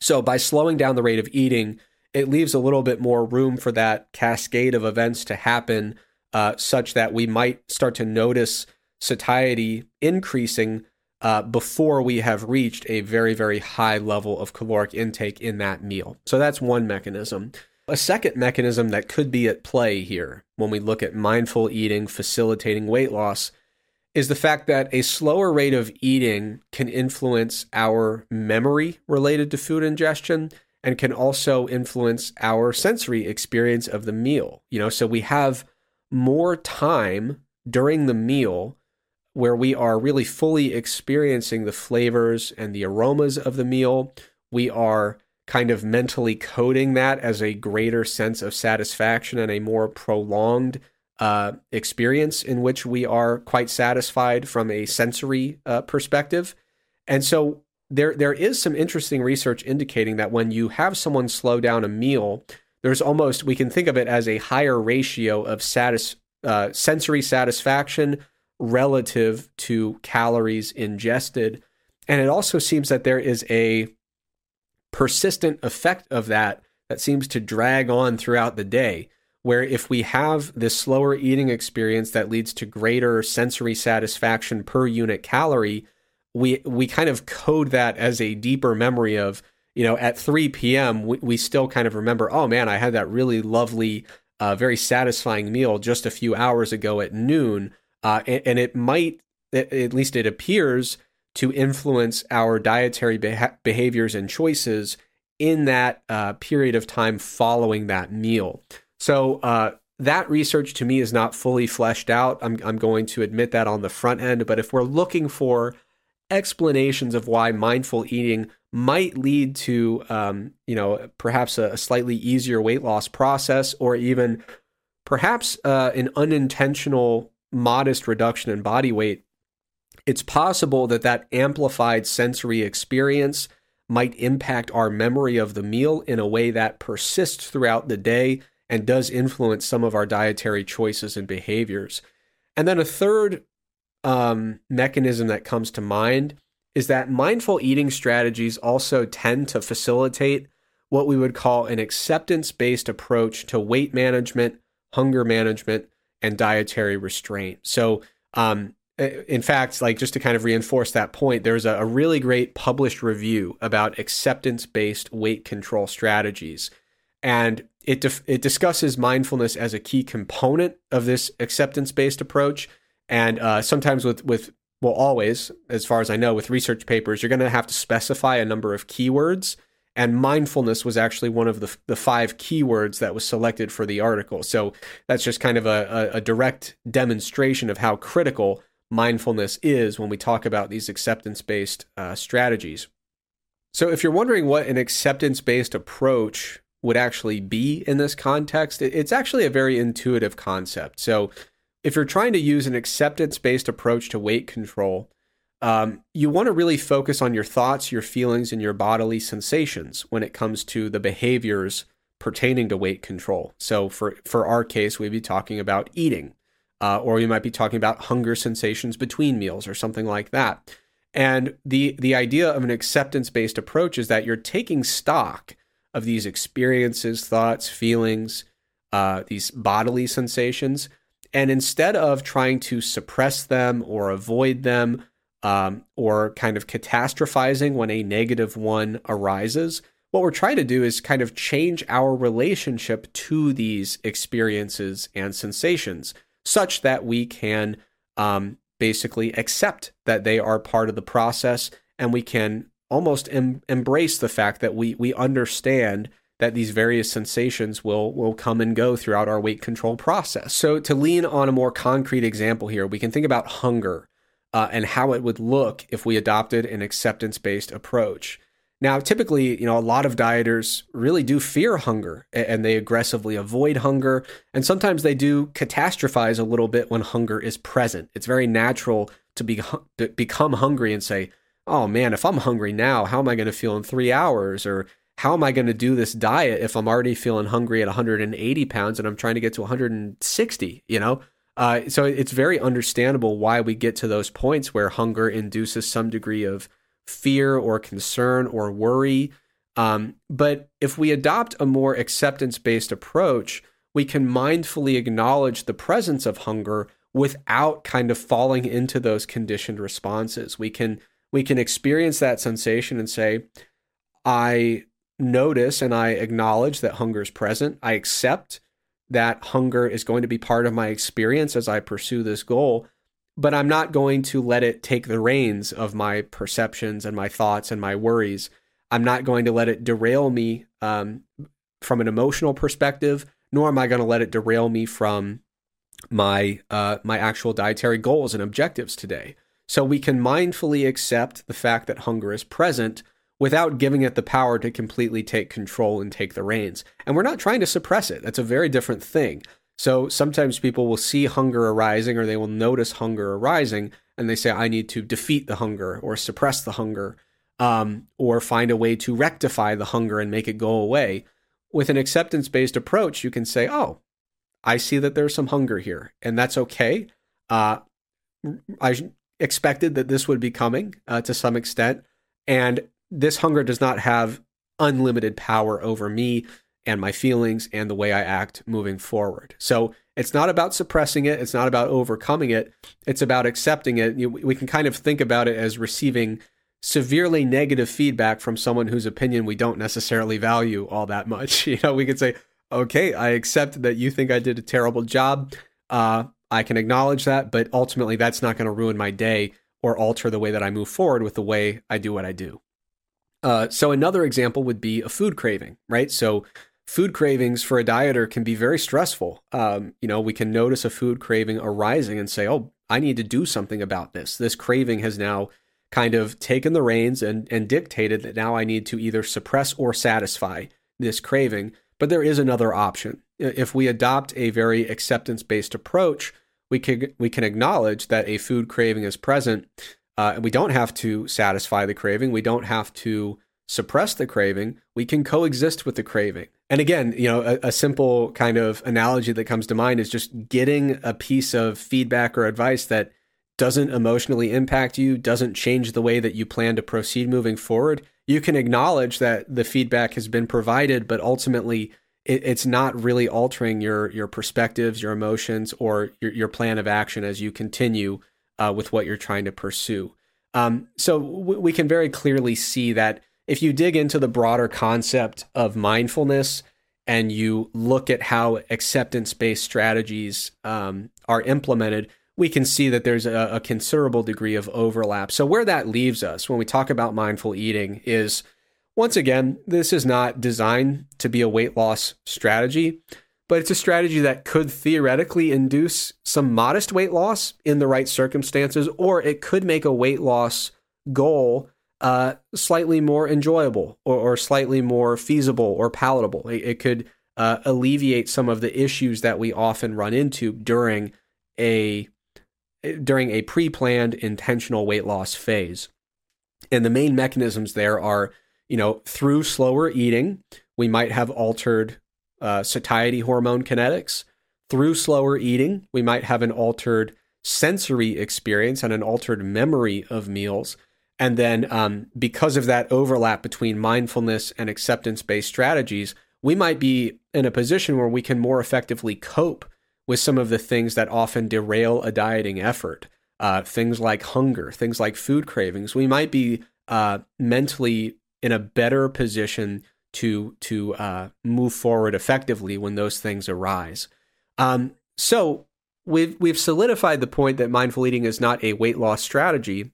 So by slowing down the rate of eating it leaves a little bit more room for that cascade of events to happen uh, such that we might start to notice satiety increasing uh, before we have reached a very, very high level of caloric intake in that meal. So that's one mechanism. a second mechanism that could be at play here when we look at mindful eating facilitating weight loss is the fact that a slower rate of eating can influence our memory related to food ingestion and can also influence our sensory experience of the meal. You know, so we have more time during the meal where we are really fully experiencing the flavors and the aromas of the meal. We are kind of mentally coding that as a greater sense of satisfaction and a more prolonged uh, experience in which we are quite satisfied from a sensory uh, perspective. And so there there is some interesting research indicating that when you have someone slow down a meal, there's almost we can think of it as a higher ratio of satis, uh, sensory satisfaction relative to calories ingested. And it also seems that there is a persistent effect of that that seems to drag on throughout the day. Where if we have this slower eating experience that leads to greater sensory satisfaction per unit calorie, we we kind of code that as a deeper memory of you know at 3 p.m. we, we still kind of remember oh man I had that really lovely uh, very satisfying meal just a few hours ago at noon uh, and, and, it might at least it appears to influence our dietary beha- behaviors and choices in that uh, period of time following that meal. So uh, that research to me is not fully fleshed out. I'm, I'm going to admit that on the front end. But if we're looking for explanations of why mindful eating might lead to, um, you know, perhaps a, a, slightly easier weight loss process, or even perhaps uh, an unintentional modest reduction in body weight it's possible that that amplified sensory experience might impact our memory of the meal in a way that persists throughout the day and does influence some of our dietary choices and behaviors. And then a third um, mechanism that comes to mind is that mindful eating strategies also tend to facilitate what we would call an acceptance based approach to weight management, hunger management, and dietary restraint. So, um, in fact, like just to kind of reinforce that point, there's a, a really great published review about acceptance based weight control strategies. And it, dif- it discusses mindfulness as a key component of this acceptance based approach. And uh, sometimes with, with, well, always, as far as I know, with research papers, you're going to have to specify a number of keywords. And mindfulness was actually one of the, the five keywords that was selected for the article. So that's just kind of a, a, a direct demonstration of how critical mindfulness is when we talk about these acceptance based uh, strategies. So, if you're wondering what an acceptance based approach would actually be in this context, it's actually a very intuitive concept. So, if you're trying to use an acceptance based approach to weight control, um, you want to really focus on your thoughts, your feelings, and your bodily sensations when it comes to the behaviors pertaining to weight control. So, for, for our case, we'd be talking about eating uh, or you might be talking about hunger sensations between meals or something like that. And the the idea of an acceptance based approach is that you're taking stock of these experiences, thoughts, feelings, uh, these bodily sensations, and instead of trying to suppress them or avoid them, um, or kind of catastrophizing when a negative one arises, what we're trying to do is kind of change our relationship to these experiences and sensations such that we can um, basically accept that they are part of the process and we can almost em- embrace the fact that we we understand that these various sensations will will come and go throughout our weight control process. So to lean on a more concrete example here, we can think about hunger uh, and how it would look if we adopted an acceptance based approach. Now, typically, you know, a lot of dieters really do fear hunger and they aggressively avoid hunger. And sometimes they do catastrophize a little bit when hunger is present. It's very natural to, be, to become hungry and say, oh man, if I'm hungry now, how am I going to feel in three hours? Or how am I going to do this diet if I'm already feeling hungry at 180 pounds and I'm trying to get to 160, you know? Uh, so it's very understandable why we get to those points where hunger induces some degree of fear or concern or worry. Um, but if we adopt a more acceptance based approach, we can mindfully acknowledge the presence of hunger without kind of falling into those conditioned responses. We can we can experience that sensation and say, I notice and I acknowledge that hunger is present. I accept that hunger is going to be part of my experience as I pursue this goal, but I'm not going to let it take the reins of my perceptions and my thoughts and my worries. I'm not going to let it derail me um, from an emotional perspective, nor am I going to let it derail me from my uh, my actual dietary goals and objectives today. So we can mindfully accept the fact that hunger is present without giving it the power to completely take control and take the reins. And we're not trying to suppress it. That's a very different thing. So sometimes people will see hunger arising or they will notice hunger arising and they say, I need to defeat the hunger or suppress the hunger um, or find a way to rectify the hunger and make it go away. With an acceptance based approach, you can say, Oh, I see that there's some hunger here, and that's okay. Uh, I expected that this would be coming uh, to some extent, and this hunger does not have unlimited power over me and my feelings and the way I act moving forward. So it's not about suppressing it, it's not about overcoming it, it's about accepting it. We can kind of think about it as receiving severely negative feedback from someone whose opinion we don't necessarily value all that much. You know, we could say, okay, I accept that you think I did a terrible job. Uh, I can acknowledge that, but ultimately that's not going to ruin my day or alter the way that I move forward with the way I do what I do. Uh, so another example would be a food craving, right? So food cravings for a dieter can be very stressful. Um, you know, we can notice a food craving arising and say, "Oh, I need to do something about this." This craving has now kind of taken the reins and and dictated that now I need to either suppress or satisfy this craving. But there is another option. If we adopt a very acceptance-based approach, we can we can acknowledge that a food craving is present. Uh, we don't have to satisfy the craving. We don't have to suppress the craving. We can coexist with the craving. And again, you know, a, a, simple kind of analogy that comes to mind is just getting a piece of feedback or advice that doesn't emotionally impact you, doesn't change the way that you plan to proceed moving forward. You can acknowledge that the feedback has been provided, but ultimately it, it's not really altering your your perspectives, your emotions, or your, your plan of action as you continue uh, with what you're trying to pursue. Um, so w- we can very clearly see that if you dig into the broader concept of mindfulness and you look at how acceptance based strategies um, are implemented, we can see that there's a, a, considerable degree of overlap. So, where that leaves us when we talk about mindful eating is once again, this is not designed to be a weight loss strategy, but it's a strategy that could theoretically induce some modest weight loss in the right circumstances, or it could make a weight loss goal uh, slightly more enjoyable or, or, slightly more feasible or palatable. It, it could uh, alleviate some of the issues that we often run into during a during a pre-planned intentional weight loss phase. And the main mechanisms there are you know, through slower eating, we might have altered uh, satiety hormone kinetics. Through slower eating, we might have an altered sensory experience and an altered memory of meals. And then, um, because of that overlap between mindfulness and acceptance based strategies, we might be in a position where we can more effectively cope with some of the things that often derail a dieting effort. Uh, things like hunger, things like food cravings. We might be uh, mentally in a better position to to uh, move forward effectively when those things arise. Um, so we've we've solidified the point that mindful eating is not a weight loss strategy,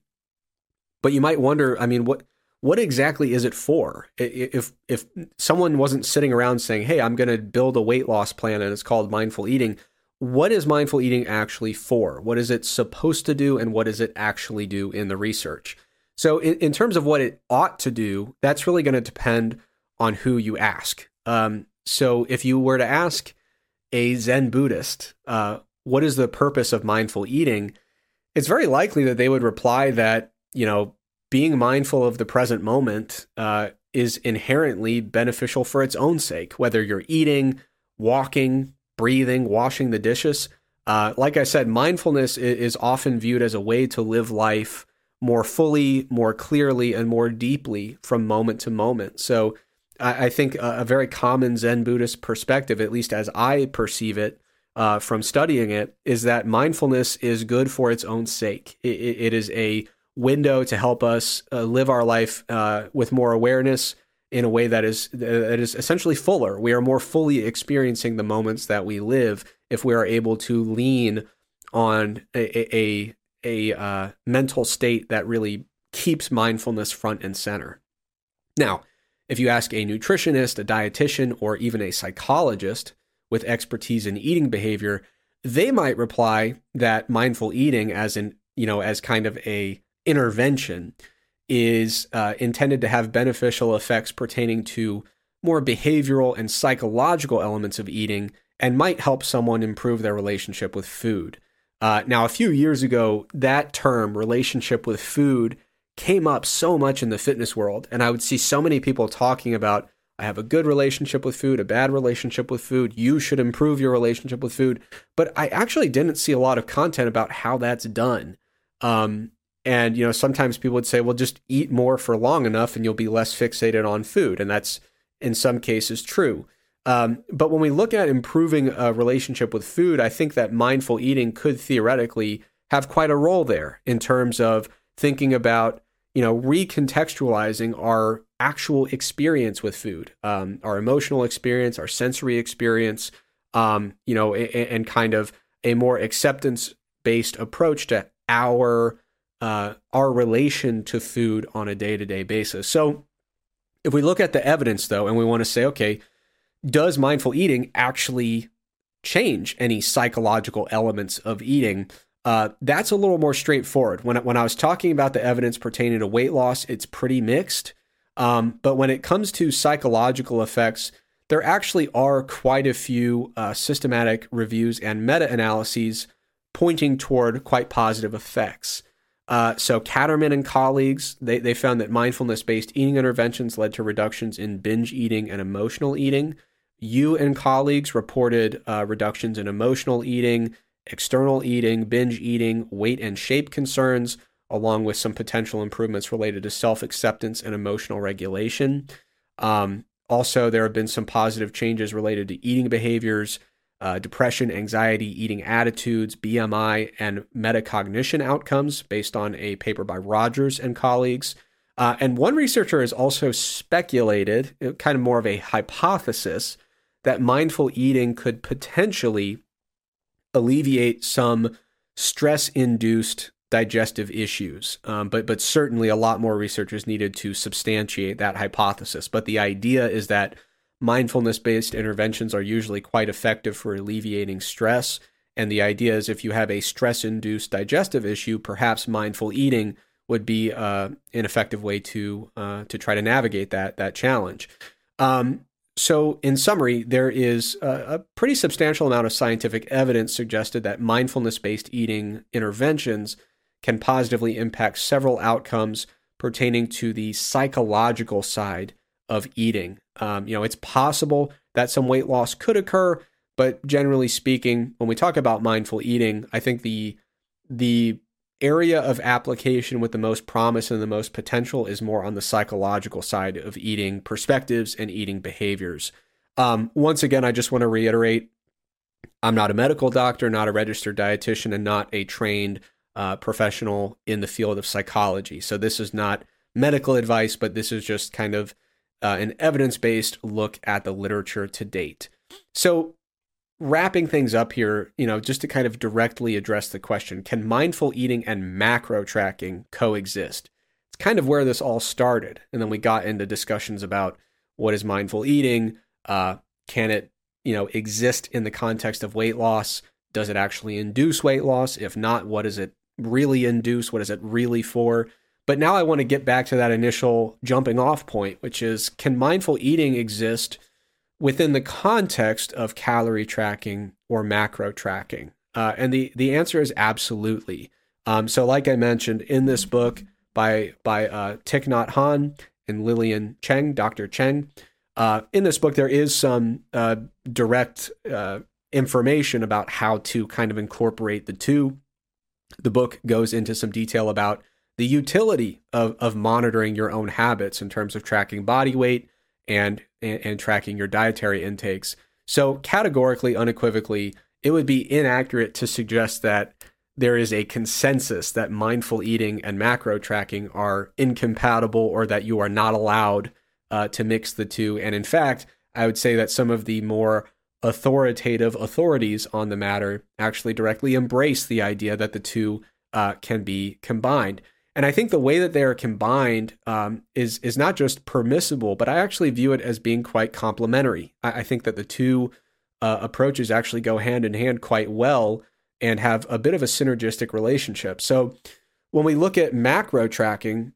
but you might wonder, I mean, what what exactly is it for? If if someone wasn't sitting around saying, "Hey, I'm going to build a weight loss plan and it's called mindful eating," what is mindful eating actually for? What is it supposed to do, and what does it actually do in the research? So, in, in terms of what it ought to do, that's really going to depend on who you ask. Um, so, if you were to ask a Zen Buddhist, uh, what is the purpose of mindful eating? It's very likely that they would reply that, you know, being mindful of the present moment uh, is inherently beneficial for its own sake, whether you're eating, walking, breathing, washing the dishes. Uh, like I said, mindfulness is often viewed as a way to live life more fully, more clearly, and more deeply from moment to moment. So I, I think a, a, very common Zen Buddhist perspective, at least as I perceive it uh, from studying it, is that mindfulness is good for its own sake. it, it is a window to help us uh, live our life uh, with more awareness in a way that is that is essentially fuller. We are more fully experiencing the moments that we live if we are able to lean on a a, a uh, mental state that really keeps mindfulness front and center. Now, if you ask a nutritionist, a dietitian, or even a psychologist with expertise in eating behavior, they might reply that mindful eating as an you know as kind of a intervention is uh, intended to have beneficial effects pertaining to more behavioral and psychological elements of eating and might help someone improve their relationship with food. Uh, now, a few years ago, that term, relationship with food, came up so much in the fitness world. And I would see so many people talking about, I have a good relationship with food, a bad relationship with food. You should improve your relationship with food. But I actually didn't see a lot of content about how that's done. Um, and, you know, sometimes people would say, well, just eat more for long enough and you'll be less fixated on food. And that's in some cases true. Um, but when we look at improving a relationship with food, I think that mindful eating could theoretically have quite a role there in terms of thinking about, you know, recontextualizing our actual experience with food, um, our emotional experience, our sensory experience, um, you know, and, and kind of a more acceptance based approach to our uh, our relation to food on a day to day basis. So, if we look at the evidence though, and we want to say, okay, does mindful eating actually change any psychological elements of eating? Uh, that's a little more straightforward. When when I was talking about the evidence pertaining to weight loss, it's pretty mixed. Um, but when it comes to psychological effects, there actually are quite a few uh, systematic reviews and meta analyses pointing toward quite positive effects. Uh, so Katterman and colleagues they, they found that mindfulness based eating interventions led to reductions in binge eating and emotional eating. You and colleagues reported uh, reductions in emotional eating, external eating, binge eating, weight and shape concerns, along with some potential improvements related to self acceptance and emotional regulation. Um, also, there have been some positive changes related to eating behaviors, uh, depression, anxiety, eating attitudes, BMI, and metacognition outcomes based on a paper by Rogers and colleagues. Uh, and one researcher has also speculated, uh, kind of more of a hypothesis, that mindful eating could potentially alleviate some stress induced digestive issues. Um, but, but certainly a lot more research is needed to substantiate that hypothesis. But the idea is that mindfulness based interventions are usually quite effective for alleviating stress. And the idea is if you have a stress induced digestive issue, perhaps mindful eating would be uh, an effective way to uh, to try to navigate that that challenge. Um, so, in summary, there is a, pretty substantial amount of scientific evidence suggested that mindfulness based eating interventions can positively impact several outcomes pertaining to the psychological side of eating. Um, you know, it's possible that some weight loss could occur, but generally speaking, when we talk about mindful eating, I think the the area of application with the most promise and the most potential is more on the psychological side of eating perspectives and eating behaviors. Um, once again, I just want to reiterate I'm not a medical doctor, not a registered dietitian, and not a trained uh, professional in the field of psychology. So this is not medical advice, but this is just kind of uh, an evidence based look at the literature to date. So, wrapping things up here, you know, just to kind of directly address the question can mindful eating and macro tracking coexist? It's kind of where this all started. And then we got into discussions about what is mindful eating? Uh, can it, you know, exist in the context of weight loss? Does it actually induce weight loss? If not, what does it really induce? What is it really for? But now I want to get back to that initial jumping off point, which is can mindful eating exist within the context of calorie tracking or macro tracking? Uh, and the, the answer is absolutely. Um, so, like I mentioned in this book by by uh, Thich Nhat Hanh and Lilian Cheung, Dr. Cheung, uh, in this book there is some uh, direct uh, information about how to kind of incorporate the two. The book goes into some detail about the utility of, of monitoring your own habits in terms of tracking body weight and, and, and tracking your dietary intakes. So, categorically, unequivocally, it would be inaccurate to suggest that there is a consensus that mindful eating and macro tracking are incompatible or that you are not allowed uh, to mix the two. And in fact, I would say that some of the more authoritative authorities on the matter actually directly embrace the idea that the two uh, can be combined. And I think the way that they are combined um, is is not just permissible, but I actually view it as being quite complementary. I, I think that the two uh, approaches actually go hand in hand quite well and have a bit of a synergistic relationship. So when we look at macro tracking,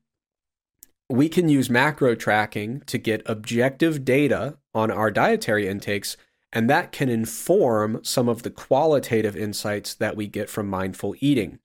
we can use macro tracking to get objective data on our dietary intakes, and that can inform some of the qualitative insights that we get from mindful eating.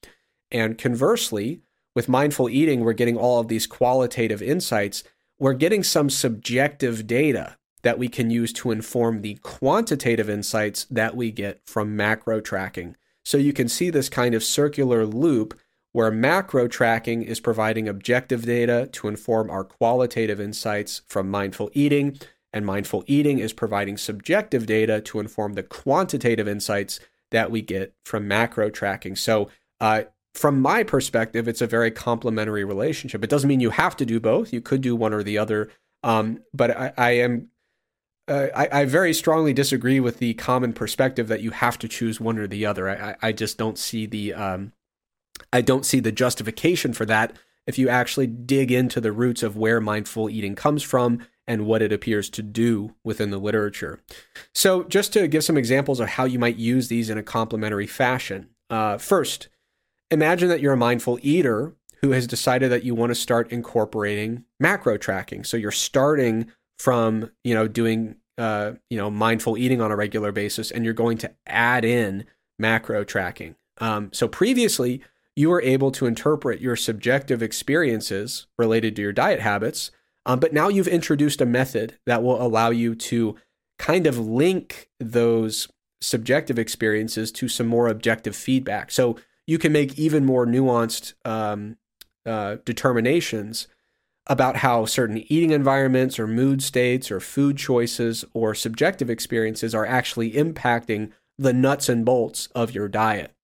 And conversely, with mindful eating, we're getting all of these qualitative insights. We're getting some subjective data that we can use to inform the quantitative insights that we get from macro tracking. So you can see this kind of circular loop where macro tracking is providing objective data to inform our qualitative insights from mindful eating, and mindful eating is providing subjective data to inform the quantitative insights that we get from macro tracking. So, uh, from my perspective, it's a very complementary relationship. It doesn't mean you have to do both. You could do one or the other. Um, but I, I am uh, I, I, very strongly disagree with the common perspective that you have to choose one or the other. I, I just don't see the um, I don't see the justification for that if you actually dig into the roots of where mindful eating comes from and what it appears to do within the literature. So, just to give some examples of how you might use these in a complementary fashion. Uh, first, imagine that you're a mindful eater who has decided that you want to start incorporating macro tracking. So, you're starting from you know doing uh, you know mindful eating on a regular basis, and you're going to add in macro tracking. Um, so previously, you were able to interpret your subjective experiences related to your diet habits, um, but now you've introduced a method that will allow you to kind of link those subjective experiences to some more objective feedback. So you can make even more nuanced um, uh, determinations about how certain eating environments or mood states or food choices or subjective experiences are actually impacting the nuts and bolts of your diet.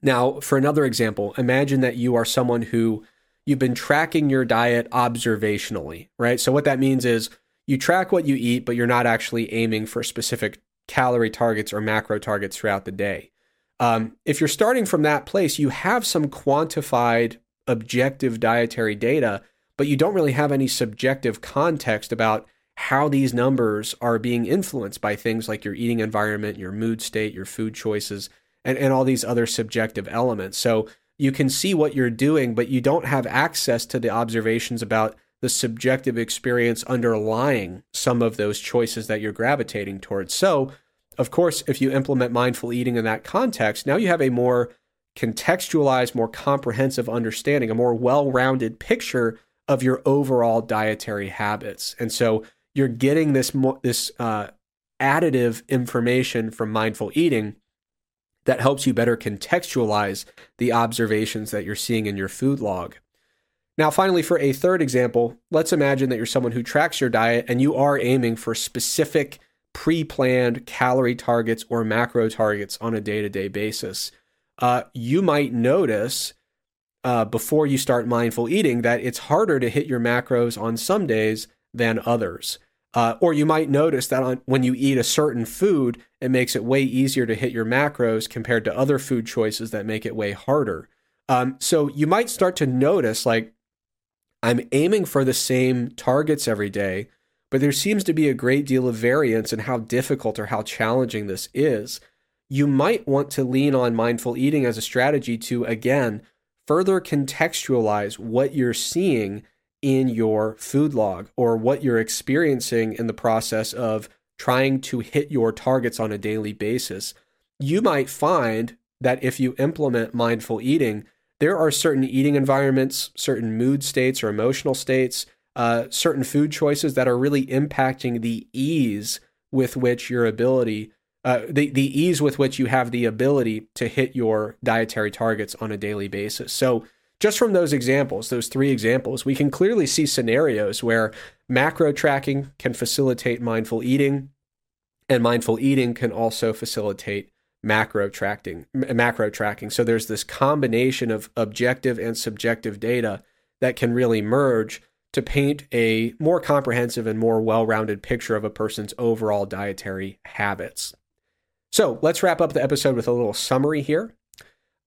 Now, for another example, imagine that you are someone who you've been tracking your diet observationally, right? So, what that means is you track what you eat, but you're not actually aiming for specific calorie targets or macro targets throughout the day. Um, if you're starting from that place, you have some quantified objective dietary data but you don't really have any subjective context about how these numbers are being influenced by things like your eating environment, your mood state, your food choices, and, and all these other subjective elements. So you can see what you're doing, but you don't have access to the observations about the subjective experience underlying some of those choices that you're gravitating towards. So, of course, if you implement mindful eating in that context, now you have a more contextualized, more comprehensive understanding, a more well rounded picture of your overall dietary habits. And so you're getting this this uh, additive information from mindful eating that helps you better contextualize the observations that you're seeing in your food log. Now, finally, for a third example, let's imagine that you're someone who tracks your diet and you are aiming for specific pre planned calorie targets or macro targets on a day to day basis. Uh, you might notice uh, before you start mindful eating that it's harder to hit your macros on some days than others. Uh, or you might notice that on, when you eat a certain food, it makes it way easier to hit your macros compared to other food choices that make it way harder. Um, so you might start to notice like, I'm aiming for the same targets every day, but there seems to be a great deal of variance in how difficult or how challenging this is. You might want to lean on mindful eating as a strategy to, again, further contextualize what you're seeing in your food log or what you're experiencing in the process of trying to hit your targets on a daily basis. You might find that if you implement mindful eating, there are certain eating environments, certain mood states or emotional states, uh, certain food choices that are really impacting the ease with which your ability uh, the the ease with which you have the ability to hit your dietary targets on a daily basis. So just from those examples, those three examples, we can clearly see scenarios where macro tracking can facilitate mindful eating, and mindful eating can also facilitate macro tracking. Macro tracking. So there's this combination of objective and subjective data that can really merge to paint a more comprehensive and more well rounded picture of a person's overall dietary habits. So let's wrap up the episode with a little summary here.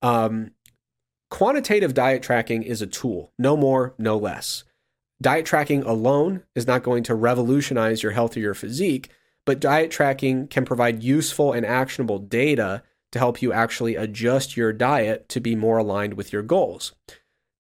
Um, quantitative diet tracking is a tool, no more, no less. Diet tracking alone is not going to revolutionize your health or your physique, but diet tracking can provide useful and actionable data to help you actually adjust your diet to be more aligned with your goals.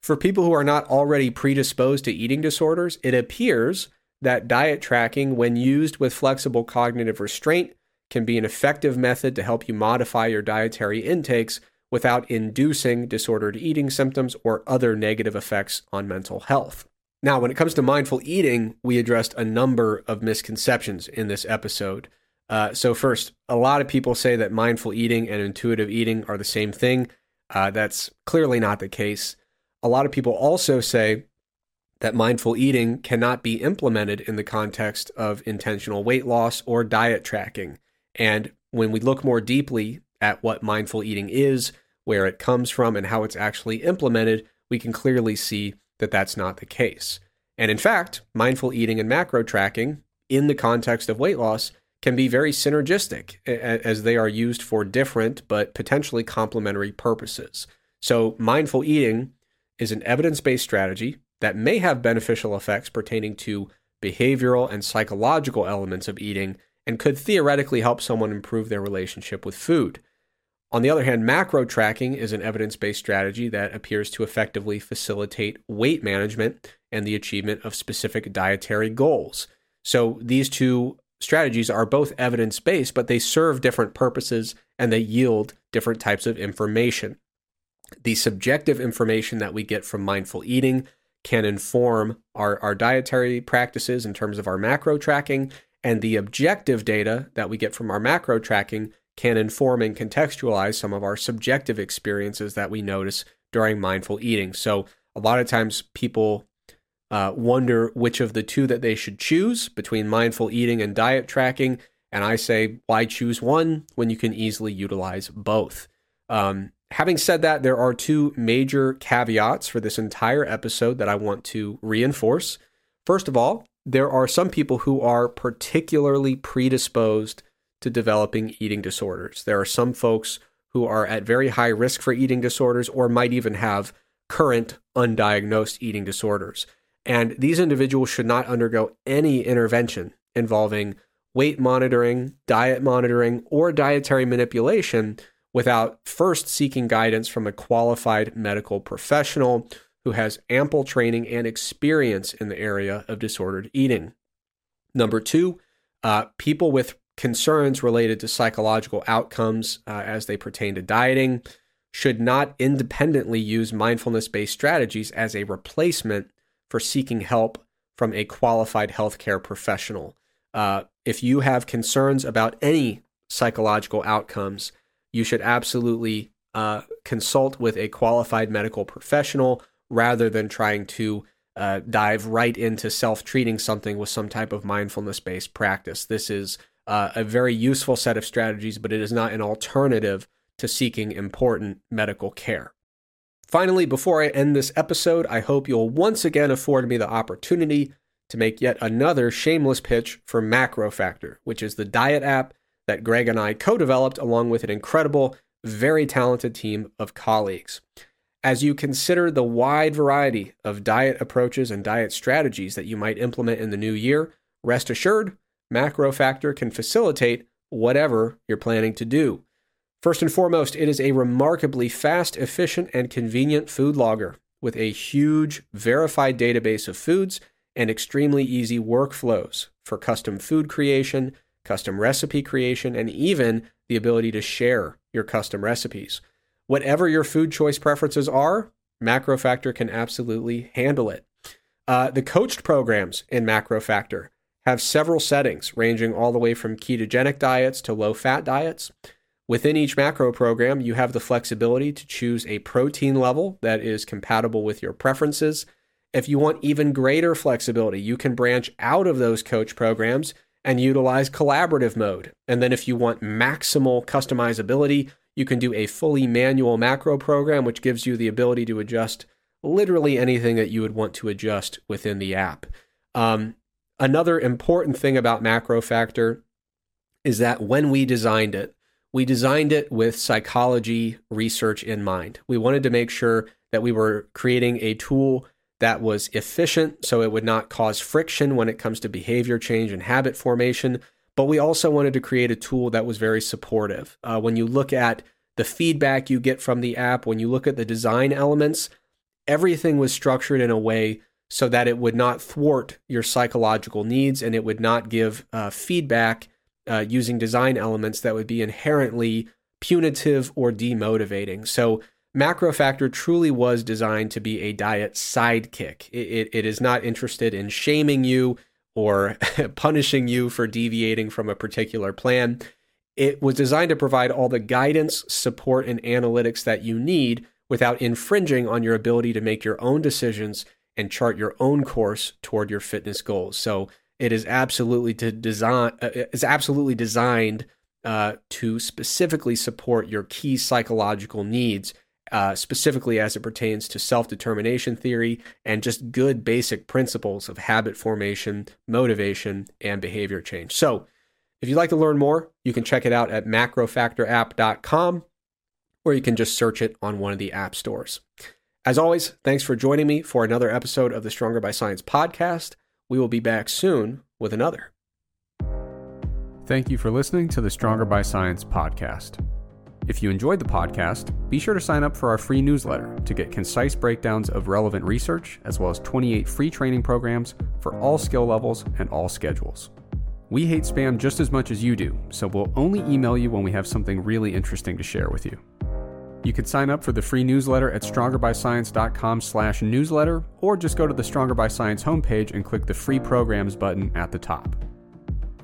For people who are not already predisposed to eating disorders, it appears that diet tracking, when used with flexible cognitive restraint, can be an effective method to help you modify your dietary intakes without inducing disordered eating symptoms or other negative effects on mental health. Now, when it comes to mindful eating, we addressed a number of misconceptions in this episode. Uh, so, first, a lot of people say that mindful eating and intuitive eating are the same thing. Uh, that's clearly not the case. A lot of people also say that mindful eating cannot be implemented in the context of intentional weight loss or diet tracking. And when we look more deeply at what mindful eating is, where it comes from, and how it's actually implemented, we can clearly see that that's not the case. And in fact, mindful eating and macro tracking in the context of weight loss can be very synergistic as they are used for different but potentially complementary purposes. So, mindful eating is an evidence based strategy that may have beneficial effects pertaining to behavioral and psychological elements of eating and could theoretically help someone improve their relationship with food. On the other hand, macro tracking is an evidence based strategy that appears to effectively facilitate weight management and the achievement of specific dietary goals. So these two strategies are both evidence based, but they serve different purposes and they yield different types of information. The subjective information that we get from mindful eating can inform our, our dietary practices in terms of our macro tracking, and the objective data that we get from our macro tracking can inform and contextualize some of our subjective experiences that we notice during mindful eating. So, a lot of times people uh, wonder which of the two that they should choose between mindful eating and diet tracking. And I say, why choose one when you can easily utilize both? Um, having said that, there are two major caveats for this entire episode that I want to reinforce. First of all, there are some people who are particularly predisposed to developing eating disorders. There are some folks who are at very high risk for eating disorders or might even have current undiagnosed eating disorders. And these individuals should not undergo any intervention involving weight monitoring, diet monitoring, or dietary manipulation without first seeking guidance from a qualified medical professional who has ample training and experience in the area of disordered eating. Number two, uh, people with concerns related to psychological outcomes uh, as they pertain to dieting should not independently use mindfulness based strategies as a replacement for seeking help from a qualified healthcare professional. Uh, if you have concerns about any psychological outcomes, you should absolutely uh, consult with a qualified medical professional rather than trying to uh, dive right into self treating something with some type of mindfulness based practice. This is uh, a very useful set of strategies, but it is not an alternative to seeking important medical care. Finally, before I end this episode, I hope you'll once again afford me the opportunity to make yet another shameless pitch for MacroFactor, which is the diet app that Greg and I co developed along with an incredible, very talented team of colleagues. As you consider the wide variety of diet approaches and diet strategies that you might implement in the new year, rest assured MacroFactor can facilitate whatever you're planning to do. First and foremost, it is a remarkably fast, efficient, and convenient food logger with a huge verified database of foods and extremely easy workflows for custom food creation, custom recipe creation, and even the ability to share your custom recipes. Whatever your food choice preferences are, MacroFactor can absolutely handle it. Uh, the coached programs in MacroFactor have several settings ranging all the way from ketogenic diets to low fat diets. Within each macro program, you have the flexibility to choose a protein level that is compatible with your preferences. If you want even greater flexibility, you can branch out of those coach programs and utilize collaborative mode. And then if you want maximal customizability, you can do a fully manual macro program, which gives you the ability to adjust literally anything that you would want to adjust within the app. Um, another important thing about MacroFactor is that when we designed it, we designed it with psychology research in mind. We wanted to make sure that we were creating a tool that was efficient so it would not cause friction when it comes to behavior change and habit formation. But we also wanted to create a tool that was very supportive. Uh, when you look at the feedback you get from the app, when you look at the design elements, everything was structured in a way so that it would not thwart your psychological needs and it would not give uh, feedback uh, using design elements that would be inherently punitive or demotivating. So, MacroFactor truly was designed to be a diet sidekick. It, it, it is not interested in shaming you or punishing you for deviating from a particular plan. It was designed to provide all the guidance, support, and analytics that you need without infringing on your ability to make your own decisions and chart your own course toward your fitness goals. So it is absolutely to design uh, is absolutely designed uh, to specifically support your key psychological needs uh, specifically as it pertains to self determination theory and just good basic principles of habit formation, motivation, and behavior change. So, if you'd like to learn more, you can check it out at macrofactorapp.com or you can just search it on one of the app stores. As always, thanks for joining me for another episode of the Stronger by Science podcast. We will be back soon with another. Thank you for listening to the Stronger by Science podcast. If you enjoyed the podcast, be sure to sign up for our free newsletter to get concise breakdowns of relevant research, as well as 28 free training programs for all skill levels and all schedules. We hate spam just as much as you do, so we'll only email you when we have something really interesting to share with you. You can sign up for the free newsletter at strongerbyscience.com slash newsletter, or just go to the Stronger by Science homepage and click the free programs button at the top.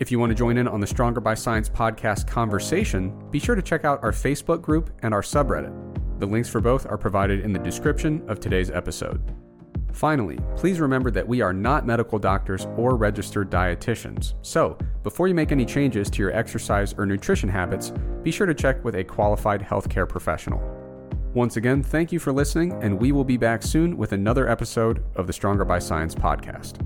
If you want to join in on the Stronger by Science podcast conversation, be sure to check out our Facebook group and our subreddit. The links for both are provided in the description of today's episode. Finally, please remember that we are not medical doctors or registered dietitians. So, before you make any changes to your exercise or nutrition habits, be sure to check with a qualified healthcare professional. Once again, thank you for listening, and we will be back soon with another episode of the Stronger by Science podcast.